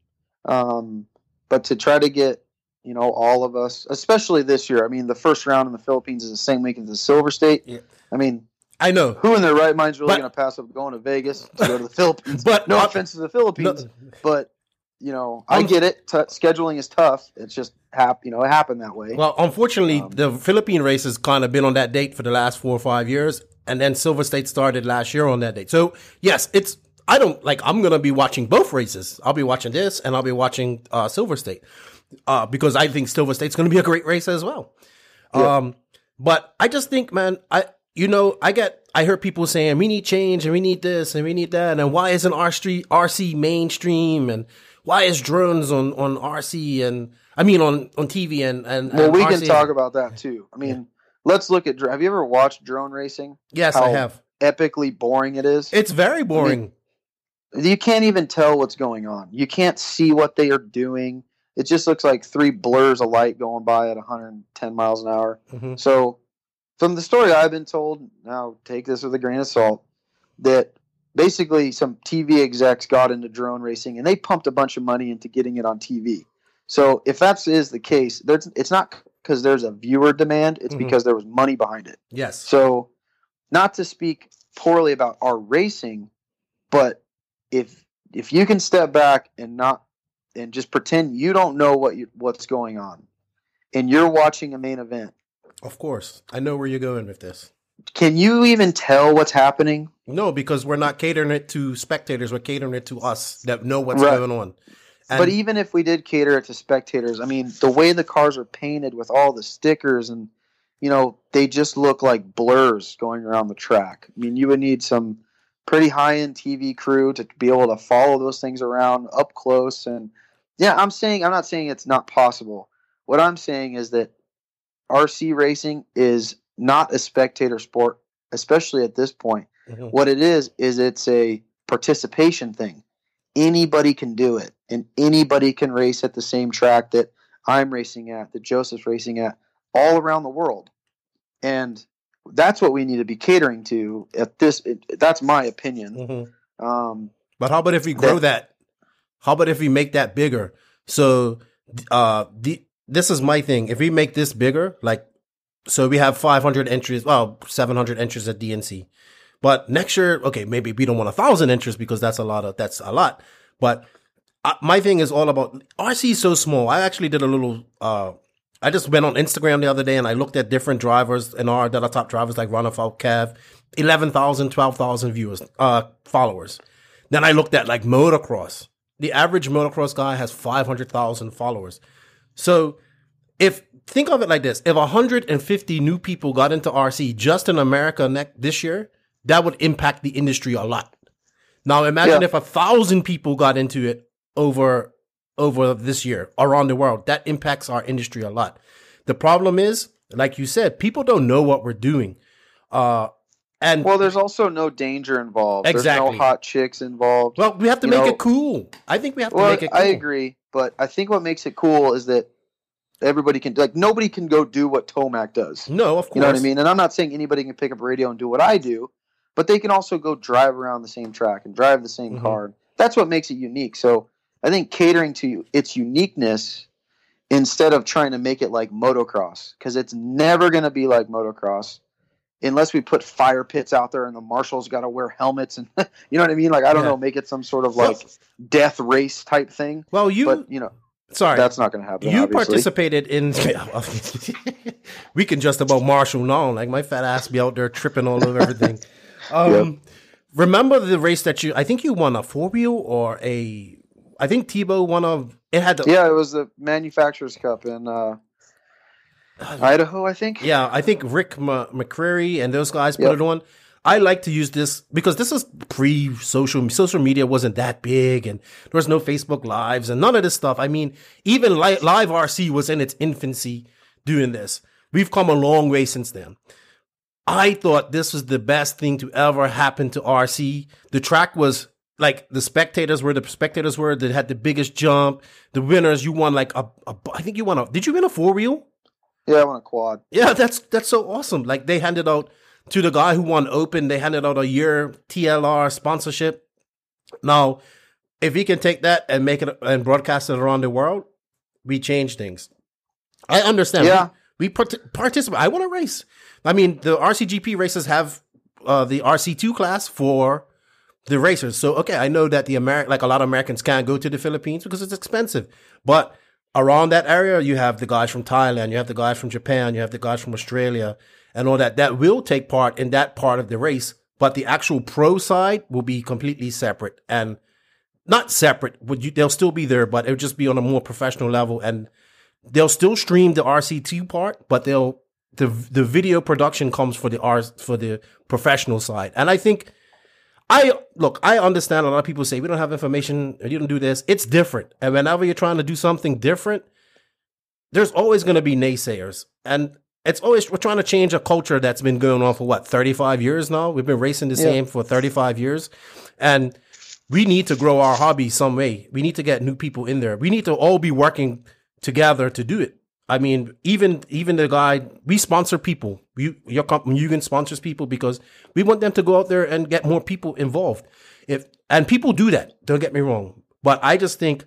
Um, but to try to get you know all of us, especially this year. I mean, the first round in the Philippines is the same weekend as the Silver State. Yeah. I mean, I know who in their right mind is really going to pass up going to Vegas to go to the Philippines. But no offense to the Philippines, no, but you know, I get it. T- scheduling is tough. It's just hap- you know, it happened that way. Well, unfortunately, um, the Philippine race has kind of been on that date for the last four or five years, and then Silver State started last year on that date. So yes, it's I don't like. I'm gonna be watching both races. I'll be watching this, and I'll be watching uh, Silver State uh, because I think Silver State's gonna be a great race as well. Yeah. Um, but I just think, man, I you know, I get I heard people saying we need change and we need this and we need that, and why isn't our street RC mainstream and why is drones on on RC and I mean on on TV and and well, and we RC can talk about that too. I mean, yeah. let's look at. Have you ever watched drone racing? Yes, How I have. Epically boring it is. It's very boring. I mean, you can't even tell what's going on. You can't see what they are doing. It just looks like three blurs of light going by at 110 miles an hour. Mm-hmm. So, from the story I've been told, now take this with a grain of salt, that basically some TV execs got into drone racing and they pumped a bunch of money into getting it on TV. So if that is the case, it's not because there's a viewer demand; it's mm-hmm. because there was money behind it. Yes. So, not to speak poorly about our racing, but if if you can step back and not and just pretend you don't know what you, what's going on, and you're watching a main event. Of course, I know where you're going with this. Can you even tell what's happening? No, because we're not catering it to spectators. We're catering it to us that know what's right. going on. And but even if we did cater it to spectators, I mean, the way the cars are painted with all the stickers and you know, they just look like blurs going around the track. I mean, you would need some pretty high end TV crew to be able to follow those things around up close. And yeah, I'm saying, I'm not saying it's not possible. What I'm saying is that RC racing is not a spectator sport, especially at this point. Mm-hmm. What it is is it's a participation thing. Anybody can do it, and anybody can race at the same track that I'm racing at, that Joseph's racing at, all around the world. And that's what we need to be catering to. At this, it, that's my opinion. Mm-hmm. Um, but how about if we grow that, that? How about if we make that bigger? So, uh, the this is my thing. If we make this bigger, like so we have 500 entries, well, 700 entries at DNC. But next year, okay, maybe we don't want a thousand entries because that's a lot of, that's a lot. But uh, my thing is all about RC is so small. I actually did a little, uh, I just went on Instagram the other day and I looked at different drivers and our that are top drivers like Ronnefalk, 11,000, 12,000 viewers, uh, followers. Then I looked at like motocross. The average motocross guy has 500,000 followers. So if think of it like this: if 150 new people got into RC just in America ne- this year, that would impact the industry a lot. Now, imagine yeah. if a thousand people got into it over over this year around the world. That impacts our industry a lot. The problem is, like you said, people don't know what we're doing. Uh, and well, there's also no danger involved. Exactly. There's no hot chicks involved. Well, we have to you make know, it cool. I think we have to well, make it cool. I agree, but I think what makes it cool is that everybody can like nobody can go do what Tomac does. No, of course. You know what I mean? And I'm not saying anybody can pick up a radio and do what I do, but they can also go drive around the same track and drive the same mm-hmm. car. That's what makes it unique. So I think catering to its uniqueness instead of trying to make it like motocross because it's never going to be like motocross unless we put fire pits out there and the marshals got to wear helmets and you know what I mean like I don't yeah. know make it some sort of like death race type thing. Well, you but, you know Sorry, that's not going to happen. You obviously. participated in. we can just about marshal now. Like my fat ass be out there tripping all over everything. Um, yep. Remember the race that you? I think you won a four wheel or a I think Tebo one of it had. The, yeah, it was the Manufacturers Cup in uh, Idaho, I think. Yeah, I think Rick M- McCreary and those guys put yep. it on. I like to use this because this is pre social social media wasn't that big and there was no Facebook lives and none of this stuff. I mean, even li- LiveRC was in its infancy doing this. We've come a long way since then. I thought this was the best thing to ever happen to RC. The track was like the spectators were the spectators were that had the biggest jump. The winners, you won like a, a I think you won a. Did you win a four wheel? Yeah, I won a quad. Yeah, that's that's so awesome. Like they handed out to the guy who won Open, they handed out a year TLR sponsorship. Now, if he can take that and make it and broadcast it around the world, we change things. I understand. Yeah. We, we part- participate. I want to race. I mean, the RCGP races have uh, the RC2 class for the racers. So, okay, I know that the Ameri- like a lot of Americans can't go to the Philippines because it's expensive. But around that area, you have the guys from Thailand, you have the guys from Japan, you have the guys from Australia, and all that. That will take part in that part of the race. But the actual pro side will be completely separate and not separate. Would you? They'll still be there, but it'll just be on a more professional level, and they'll still stream the RC2 part, but they'll the the video production comes for the R for the professional side. And I think I look, I understand a lot of people say we don't have information, you don't do this. It's different. And whenever you're trying to do something different, there's always going to be naysayers. And it's always we're trying to change a culture that's been going on for what 35 years now. We've been racing the yeah. same for 35 years. And we need to grow our hobby some way. We need to get new people in there. We need to all be working together to do it. I mean, even even the guy we sponsor people. You your company Mugen sponsors people because we want them to go out there and get more people involved. If and people do that. Don't get me wrong, but I just think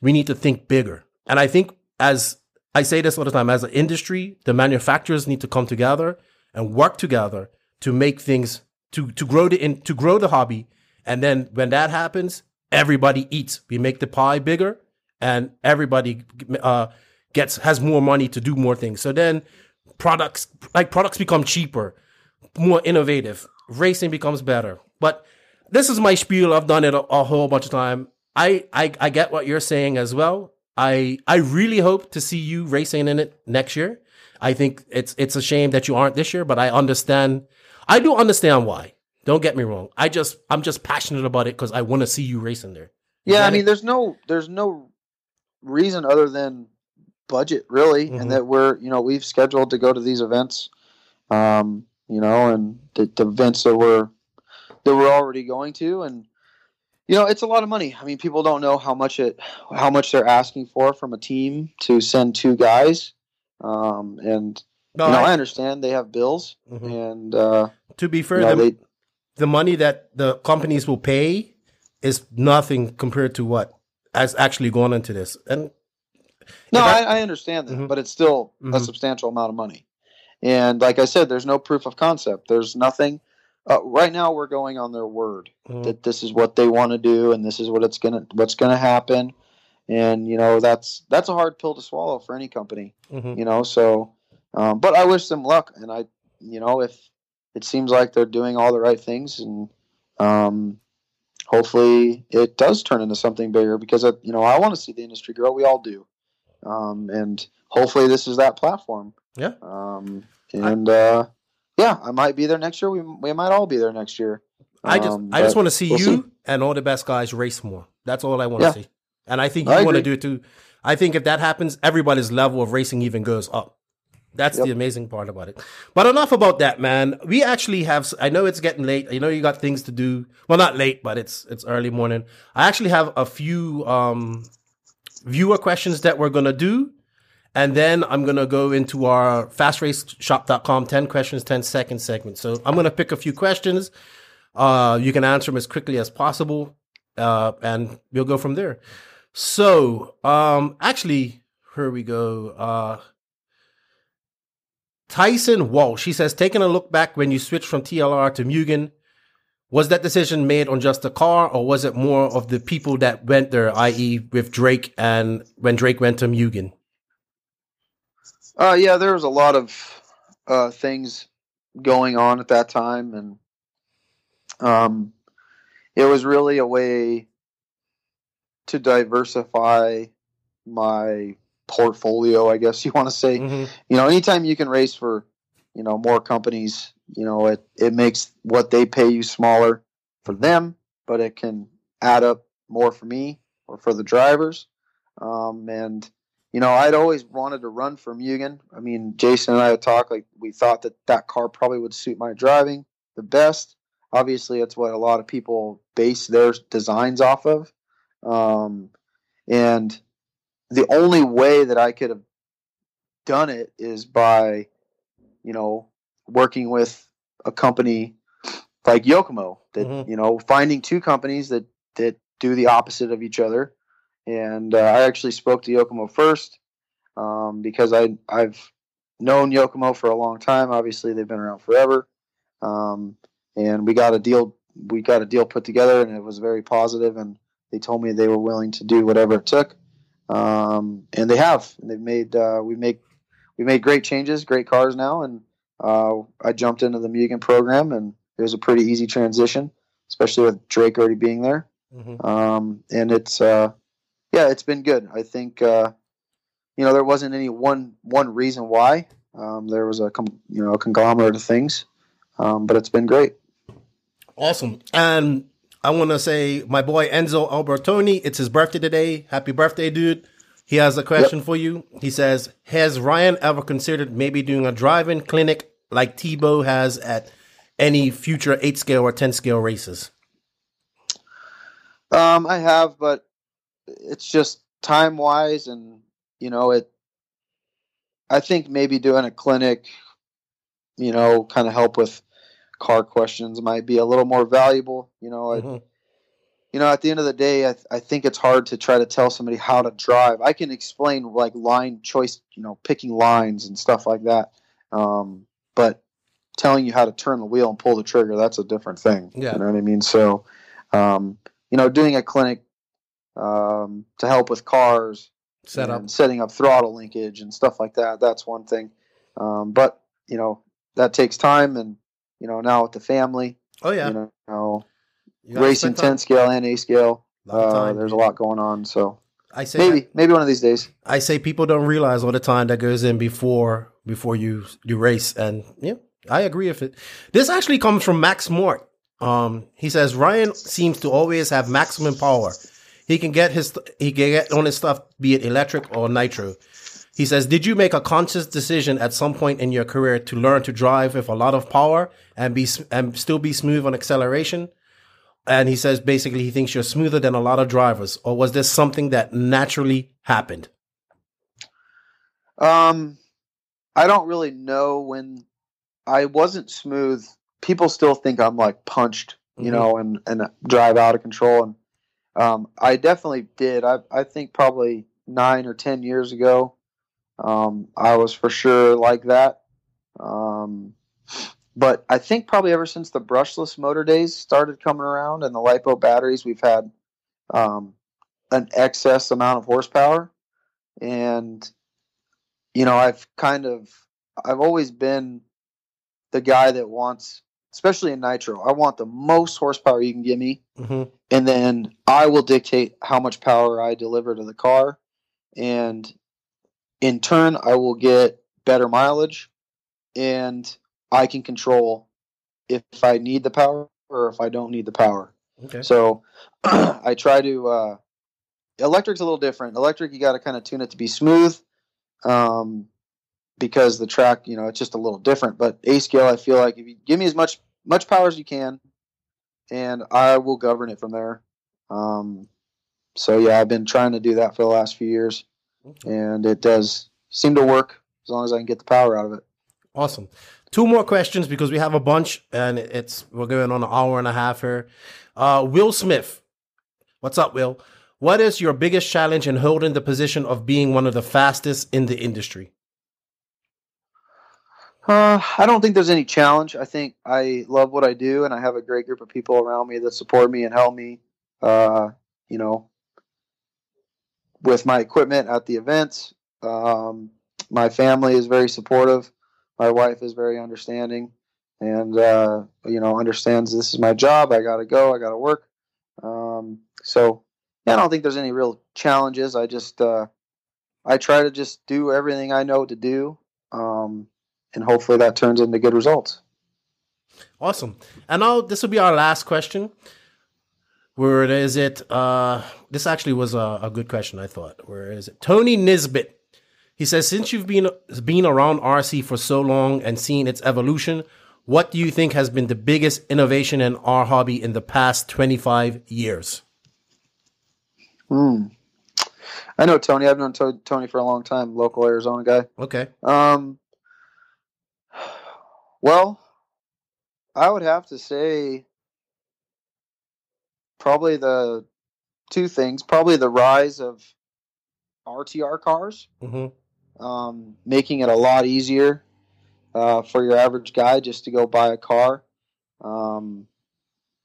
we need to think bigger. And I think as I say this all the time, as an industry, the manufacturers need to come together and work together to make things to to grow the in, to grow the hobby. And then when that happens, everybody eats. We make the pie bigger, and everybody uh, gets has more money to do more things. So then products like products become cheaper, more innovative. Racing becomes better. But this is my spiel. I've done it a, a whole bunch of time. I, I I get what you're saying as well. I I really hope to see you racing in it next year. I think it's it's a shame that you aren't this year, but I understand. I do understand why. Don't get me wrong. I just I'm just passionate about it because I want to see you racing there. yeah, I mean, it? there's no there's no reason other than budget really mm-hmm. and that we're you know we've scheduled to go to these events um you know and the, the events that we're that we're already going to and you know it's a lot of money i mean people don't know how much it how much they're asking for from a team to send two guys um and no, you know I, I, understand they have bills mm-hmm. and uh to be fair you know, the, they, the money that the companies will pay is nothing compared to what has actually gone into this and no, I, I, understand that, mm-hmm. but it's still mm-hmm. a substantial amount of money. And like I said, there's no proof of concept. There's nothing. Uh, right now, we're going on their word mm-hmm. that this is what they want to do, and this is what it's gonna what's gonna happen. And you know that's that's a hard pill to swallow for any company. Mm-hmm. You know, so um, but I wish them luck, and I you know if it seems like they're doing all the right things, and um, hopefully it does turn into something bigger because it, you know I want to see the industry grow. We all do um, and hopefully this is that platform. Yeah. Um, and uh, yeah, I might be there next year. We we might all be there next year. I just um, I just want to see we'll you see. and all the best guys race more. That's all I want to yeah. see. And I think you want to do it too. I think if that happens, everybody's level of racing even goes up. That's yep. the amazing part about it. But enough about that, man. We actually have. I know it's getting late. I know you got things to do. Well, not late, but it's it's early morning. I actually have a few um viewer questions that we're going to do. And then I'm going to go into our fastraceshop.com 10 questions, 10 seconds segment. So I'm going to pick a few questions. Uh, you can answer them as quickly as possible. Uh, and we'll go from there. So, um, actually, here we go. Uh, Tyson Walsh, she says, taking a look back when you switched from TLR to Mugen, was that decision made on just the car, or was it more of the people that went there, i.e., with Drake and when Drake went to Mugen? Uh, yeah, there was a lot of uh, things going on at that time, and um, it was really a way to diversify my portfolio, I guess you want to say. Mhm. You know, anytime you can race for, you know, more companies, you know, it, it makes what they pay you smaller for them, but it can add up more for me or for the drivers. Um, and, you know, I'd always wanted to run for Mugen. I mean, Jason and I had talked, like, we thought that that car probably would suit my driving the best. Obviously, that's what a lot of people base their designs off of. Um, and the only way that I could have done it is by, you know, working with a company like Yokomo that, Mhm. you know, finding two companies that, that do the opposite of each other. And uh, I actually spoke to Yokomo first um, because I, I've known Yokomo for a long time. Obviously, they've been around forever. Um, and we got a deal, we got a deal put together and it was very positive. and they told me they were willing to do whatever it took um, and they have. And they've made uh, we make we made great changes, great cars now, and uh, I jumped into the Mugen program, and it was a pretty easy transition, especially with Drake already being there. Mhm. Um, and it's uh, yeah, it's been good. I think uh, you know there wasn't any one one reason why. Um, there was a com- you know a conglomerate of things, um, but it's been great. Awesome. And I want to say, my boy Enzo Albertoni, it's his birthday today. Happy birthday, dude. He has a question for you. He says, Has Ryan ever considered maybe doing a drive-in clinic like Tebo has at any future 8 scale or 10 scale races? Um, I have, but it's just time wise, and you know, it. I think maybe doing a clinic, you know, kind of help with car questions might be a little more valuable. You know, I, Mhm. you know, at the end of the day, I, I think it's hard to try to tell somebody how to drive. I can explain like line choice, you know, picking lines and stuff like that. Um, but telling you how to turn the wheel and pull the trigger, that's a different thing. Yeah. You know what I mean? So, um, you know, doing a clinic um, to help with cars, Set up. setting up throttle linkage and stuff like that, that's one thing. Um, but, you know, that takes time. And, you know, now with the family, Oh, yeah. you know, You racing 10 scale and eight scale. Uh, there's a lot going on, so I say maybe maybe one of these days. I say people don't realize all the time that goes in before before you you race, and yeah, I agree with it. This actually comes from Max Mort. Um, he says Ryan seems to always have maximum power. He can get his he can get on his stuff, be it electric or nitro. He says, "Did you make a conscious decision at some point in your career to learn to drive with a lot of power and be and still be smooth on acceleration?" And he says basically he thinks you're smoother than a lot of drivers, or was this something that naturally happened? Um, I don't really know when I wasn't smooth. People still think I'm like punched, you Mhm. know, and and drive out of control. And um, I definitely did. I I think probably nine or ten years ago, um, I was for sure like that. Um, but I think probably ever since the brushless motor days started coming around and the lipo batteries, we've had um, an excess amount of horsepower, and you know, I've kind of, I've always been the guy that wants, especially in nitro, I want the most horsepower you can give me, hmm and then I will dictate how much power I deliver to the car, and in turn, I will get better mileage, and I can control if I need the power or if I don't need the power. Okay. So I try to. Uh, electric's a little different. Electric, you got to kind of tune it to be smooth, um, because the track, you know, it's just a little different. But eight scale, I feel like if you give me as much much power as you can, and I will govern it from there. Um, so yeah, I've been trying to do that for the last few years, and it does seem to work as long as I can get the power out of it. Awesome. Two more questions because we have a bunch and it's we're going on an hour and a half here. Uh, Will Smith, what's up, Will? What is your biggest challenge in holding the position of being one of the fastest in the industry? Uh, I don't think there's any challenge. I think I love what I do, and I have a great group of people around me that support me and help me. Uh, you know, with my equipment at the events. Um, my family is very supportive. My wife is very understanding, and uh, you know, understands this is my job. I got to go. I got to work. Um, so yeah, I don't think there's any real challenges. I just uh, I try to just do everything I know to do, um, and hopefully that turns into good results. Awesome. And now this will be our last question. Where is it? Uh, this actually was a, a good question, I thought. Where is it? Tony Nisbet. He says, since you've been been around RC for so long and seen its evolution, what do you think has been the biggest innovation in our hobby in the past 25 years? Hmm. I know Tony. I've known Tony for a long time, local Arizona guy. Okay. Um, well, I would have to say probably the two things. Probably the rise of RTR cars, mm-hmm. um, making it a lot easier uh, for your average guy just to go buy a car. Um,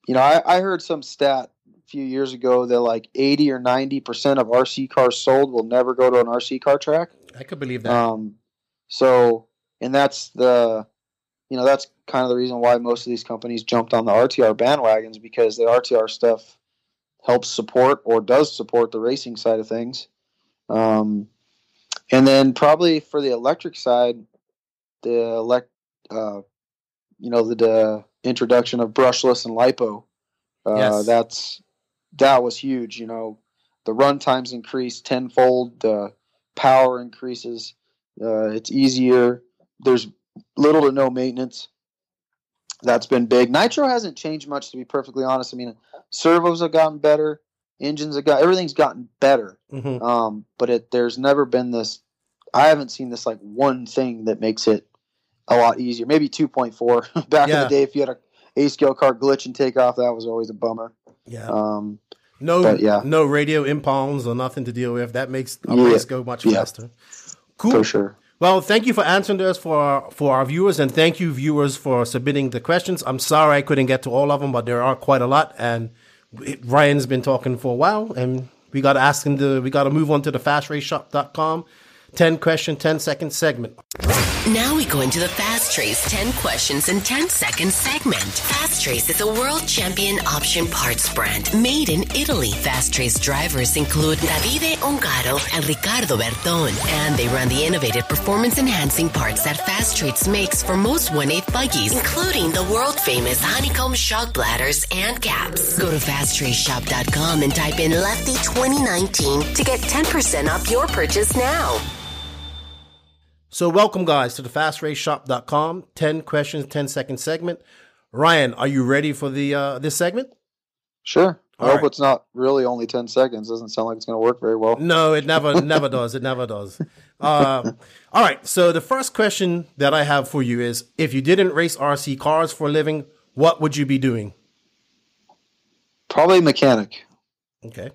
you know, I, I heard some stat a few years ago that like 80 or 90 percent of RC cars sold will never go to an RC car track. I could believe that. Um, so, and that's the, you know, that's kind of the reason why most of these companies jumped on the RTR bandwagons because the RTR stuff helps support or does support the racing side of things. Um, and then probably for the electric side, the elect, uh, you know, the, the, introduction of brushless and lipo. Uh, yes. That's that was huge. You know, the run times increased tenfold. The power increases. Uh, it's easier. There's little to no maintenance. That's been big. Nitro hasn't changed much, to be perfectly honest. I mean, servos have gotten better, engines have got everything's gotten better. Mm-hmm. Um, but it there's never been this. I haven't seen this like one thing that makes it a lot easier. Maybe 2.4 back yeah. in the day. If you had a eight scale car glitch and take off, that was always a bummer. Yeah. Um, no, yeah. no radio impounds or nothing to deal with. That makes a yeah. race go much yeah. faster. Cool. For sure. Well, thank you for answering this for our, for our viewers, and thank you viewers for submitting the questions. I'm sorry I couldn't get to all of them, but there are quite a lot, and Ryan's been talking for a while, and we got to ask him to we got to move on to the fastraceshop.com 10 question, 10 second segment. Now we go into the Fast Race 10 questions and 10 second segment. Fast Race is a world champion option parts brand made in Italy. Fast Race drivers include Davide Ongaro and Ricardo Berton, and they run the innovative performance enhancing parts that Fast Race makes for most 1/8 buggies, including the world famous honeycomb shock bladders and caps. Go to fastraceshop.com and type in Lefty 2019 to get 10% off your purchase now. So, welcome, guys, to the fastraceshop.com 10 questions, 10 second segment. Ryan, are you ready for the uh, this segment? Sure. I All hope right. it's not really only 10 seconds. Doesn't sound like it's going to work very well. No, it never never does. It never does. Uh, all right. So, the first question that I have for you is if you didn't race RC cars for a living, what would you be doing? Probably mechanic. Okay.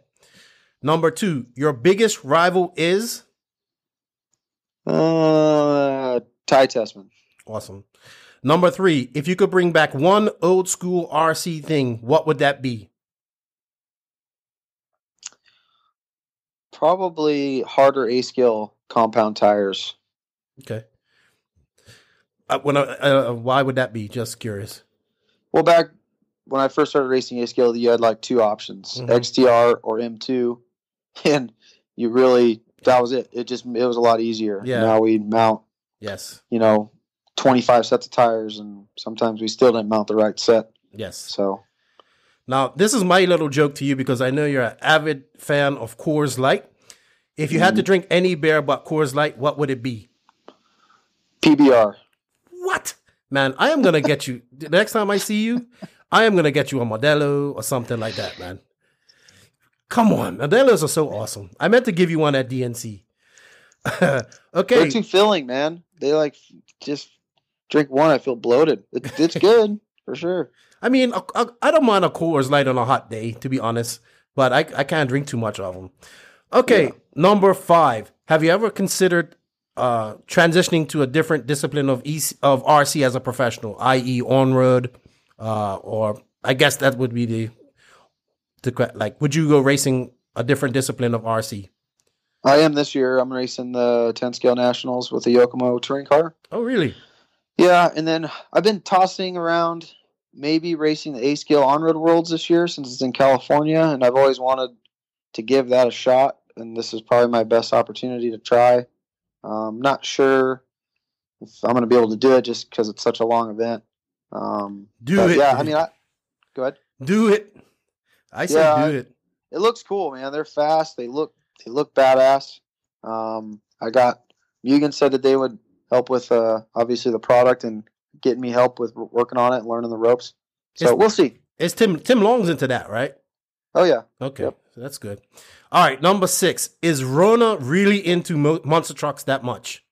Number two, your biggest rival is? Uh, Ty Tessmann. Awesome. Number three, if you could bring back one old school RC thing, what would that be? Probably harder eight scale compound tires. Okay. Uh, when uh, uh, why would that be? Just curious. Well, back when I first started racing eight scale, you had like two options: mm-hmm. XTR or M2, and you really that was it. It just it was a lot easier. Yeah. Now we mount. Yes. You know, twenty five sets of tires, and sometimes we still didn't mount the right set. Yes. So. Now this is my little joke to you because I know you're an avid fan of Coors Light. If you mm. had to mm-hmm. drink any beer but Coors Light, what would it be? PBR. What? Man, I am gonna get you the next time I see you. I am gonna get you a Modelo or something like that, man. Come on, Modelos are so awesome. I meant to give you one at DNC. okay, they're too filling, man. They like just drink one. I feel bloated. It's, it's good for sure. I mean, I, I, don't mind a Coors Light on a hot day, to be honest, but I I can't drink too much of them. Okay, yeah. number five. Have you ever considered uh, transitioning to a different discipline of EC, of RC as a professional, i.e., on road, uh, or I guess that would be the to like would you go racing a different discipline of RC? I am this year. I'm racing the 10 scale nationals with the Yokomo touring car. Oh, really? Yeah, and then I've been tossing around maybe racing the eight scale on road worlds this year since it's in California, and I've always wanted to give that a shot, and this is probably my best opportunity to try. Um, not sure if I'm going to be able to do it just because it's such a long event. Um, do it. Yeah, I mean, I, go ahead. Do it. I said yeah, do it. It looks cool, man. They're fast. They look they look badass. Um, I got Mugen said that they would help with uh, obviously the product and getting me help with working on it and learning the ropes. So it's, we'll see. It's Tim Tim Long's into that, right? Oh yeah. Okay, yep. so that's good. All right, number six is Ruona really into mo- monster trucks that much?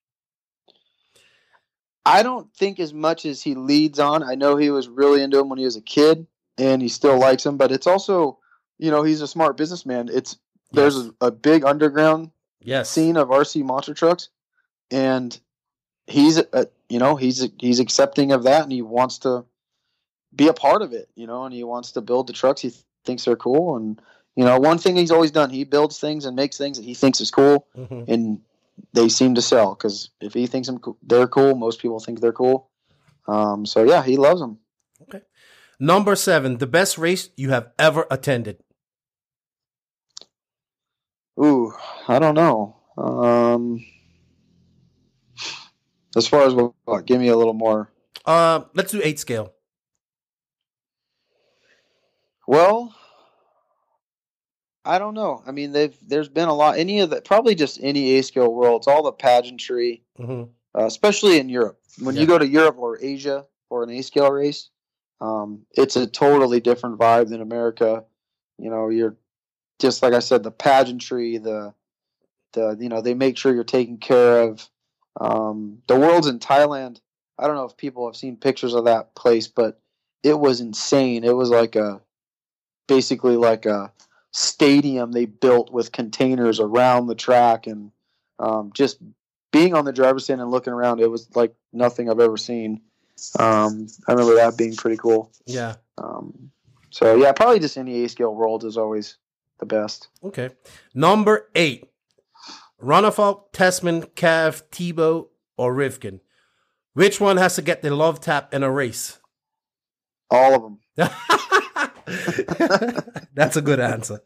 I don't think as much as he leads on. I know he was really into him when he was a kid, and he still likes him. But it's also, you know, he's a smart businessman. It's there's a, a, big underground yes. scene of RC monster trucks, and he's, a, you know, he's he's accepting of that, and he wants to be a part of it, you know, and he wants to build the trucks he th- thinks are cool. And you know, one thing he's always done, he builds things and makes things that he thinks is cool, mm-hmm. and they seem to sell because if he thinks them they're cool, most people think they're cool. Um, so yeah, he loves them. Okay. Number seven, the best race you have ever attended. Ooh, I don't know. Um, as far as what, what, give me a little more. Uh, let's do eight scale. Well, I don't know. I mean, they've there's been a lot. Any of the probably just any eight scale worlds, all the pageantry, mm-hmm. uh, especially in Europe. When yeah. you go to Europe or Asia for an eight scale race, um, it's a totally different vibe than America. You know, you're just like I said, the pageantry, the the you know they make sure you're taken care of. Um, the world's in Thailand. I don't know if people have seen pictures of that place, but it was insane. It was like a basically like a stadium they built with containers around the track and um, just being on the driver's stand and looking around it was like nothing i've ever seen um, i remember that being pretty cool yeah um, so yeah probably just any eight scale world is always the best okay number eight Ronnefalk, Tessmann, Cav, Tebo, or Rivkin. Which one has to get the love tap in a race? All of them. That's a good answer.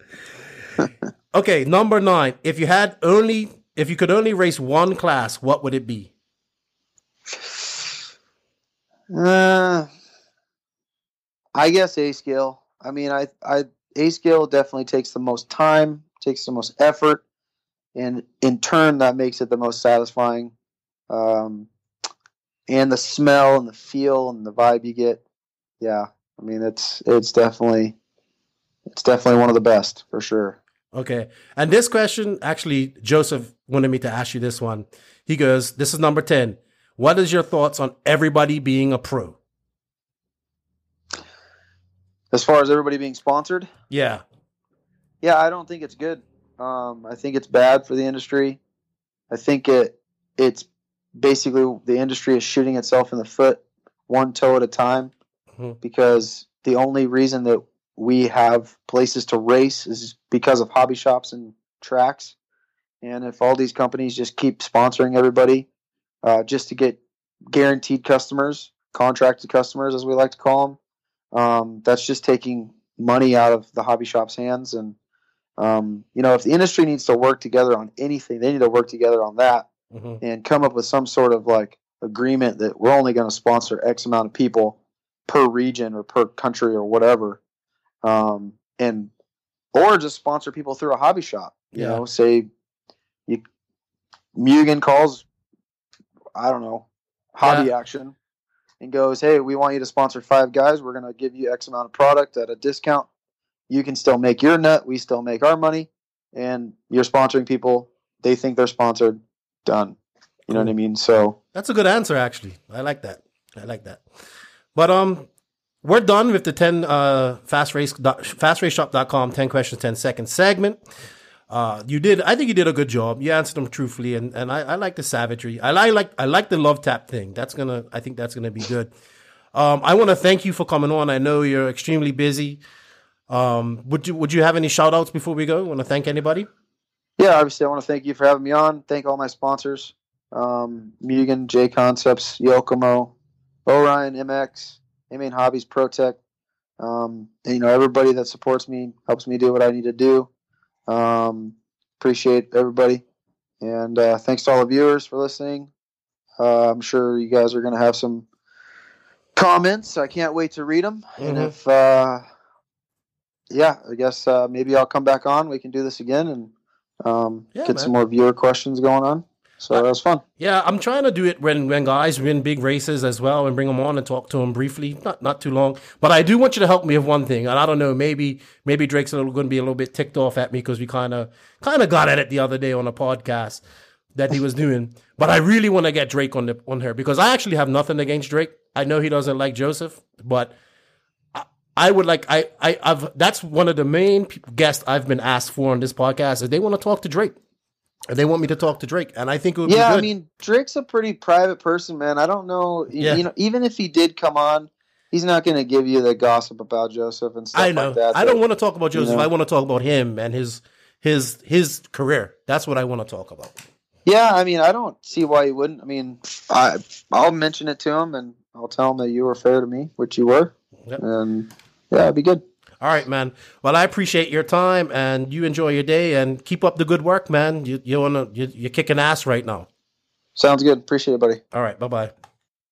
Okay, number nine. If you had only, if you could only race one class, what would it be? Uh, I guess eight scale. I mean, I, I eight scale definitely takes the most time, takes the most effort, and in turn, that makes it the most satisfying. Um, and the smell and the feel and the vibe you get, yeah, I mean, it's it's definitely it's definitely one of the best for sure. Okay. And this question, actually, Joseph wanted me to ask you this one. He goes, This is number 10. What is your thoughts on everybody being a pro? As far as everybody being sponsored? Yeah. Yeah, I don't think it's good. Um, I think it's bad for the industry. I think it it's basically the industry is shooting itself in the foot one toe at a time mm-hmm. because the only reason that we have places to race is because of hobby shops and tracks. And if all these companies just keep sponsoring everybody uh, just to get guaranteed customers, contracted customers, as we like to call them, um, that's just taking money out of the hobby shop's hands. And, um, you know, if the industry needs to work together on anything, they need to work together on that mm-hmm. and come up with some sort of like agreement that we're only going to sponsor X amount of people per region or per country or whatever, um, and or just sponsor people through a hobby shop. You yeah. know, say you Mugen calls, I don't know, hobby yeah. action, and goes, "Hey, we want you to sponsor five guys. We're going to give you X amount of product at a discount. You can still make your nut. We still make our money, and you're sponsoring people. They think they're sponsored. Done. You know what I mean? So that's a good answer, actually. I like that. I like that. But um, we're done with the 10 uh, fast race fastraceshop.com 10 questions 10 seconds segment. Uh, you did I think you did a good job. You answered them truthfully and, and I, I like the savagery. I like, I like the love tap thing. That's gonna I think that's gonna be good. Um, I want to thank you for coming on. I know you're extremely busy. Um, would you would you have any shout outs before we go? Want to thank anybody? Yeah, obviously I want to thank you for having me on. Thank all my sponsors. Um, Mugen, J Concepts, Yokomo, Orion, MX, Main Hobbies, ProTek. Um, and, you know, everybody that supports me helps me do what I need to do. Um, appreciate everybody, and uh, thanks to all the viewers for listening. Uh, I'm sure you guys are going to have some comments. I can't wait to read them. Mm-hmm. And if, uh, yeah, I guess uh, maybe I'll come back on. We can do this again and um, yeah, get man. some more viewer questions going on. So that was fun. Yeah, I'm trying to do it when when guys win big races as well, and bring them on and talk to them briefly. Not not too long, but I do want you to help me with one thing. And I don't know, maybe maybe Drake's going to be a little bit ticked off at me because we kind of kind of got at it the other day on a podcast that he was doing. But I really want to get Drake on the on her because I actually have nothing against Drake. I know he doesn't like Joseph, but I, I would like I I I've that's one of the main guests I've been asked for on this podcast is they want to talk to Drake. And they want me to talk to Drake, and I think it would be yeah, I mean, Drake's a pretty private person, man. I don't know, yeah. you know, even if he did come on, he's not going to give you the gossip about Joseph and stuff I know. Like that, I don't want to talk about Joseph. You know? I want to talk about him and his his his career. That's what I want to talk about. Yeah, I mean, I don't see why you wouldn't. I mean, I I'll mention it to him and I'll tell him that you were fair to me, which you were, yep. and yeah, it'd be good. All right, man. Well, I appreciate your time and you enjoy your day and keep up the good work, man. You you wanna you, you're kicking ass right now. Sounds good. Appreciate it, buddy. All right. Bye bye.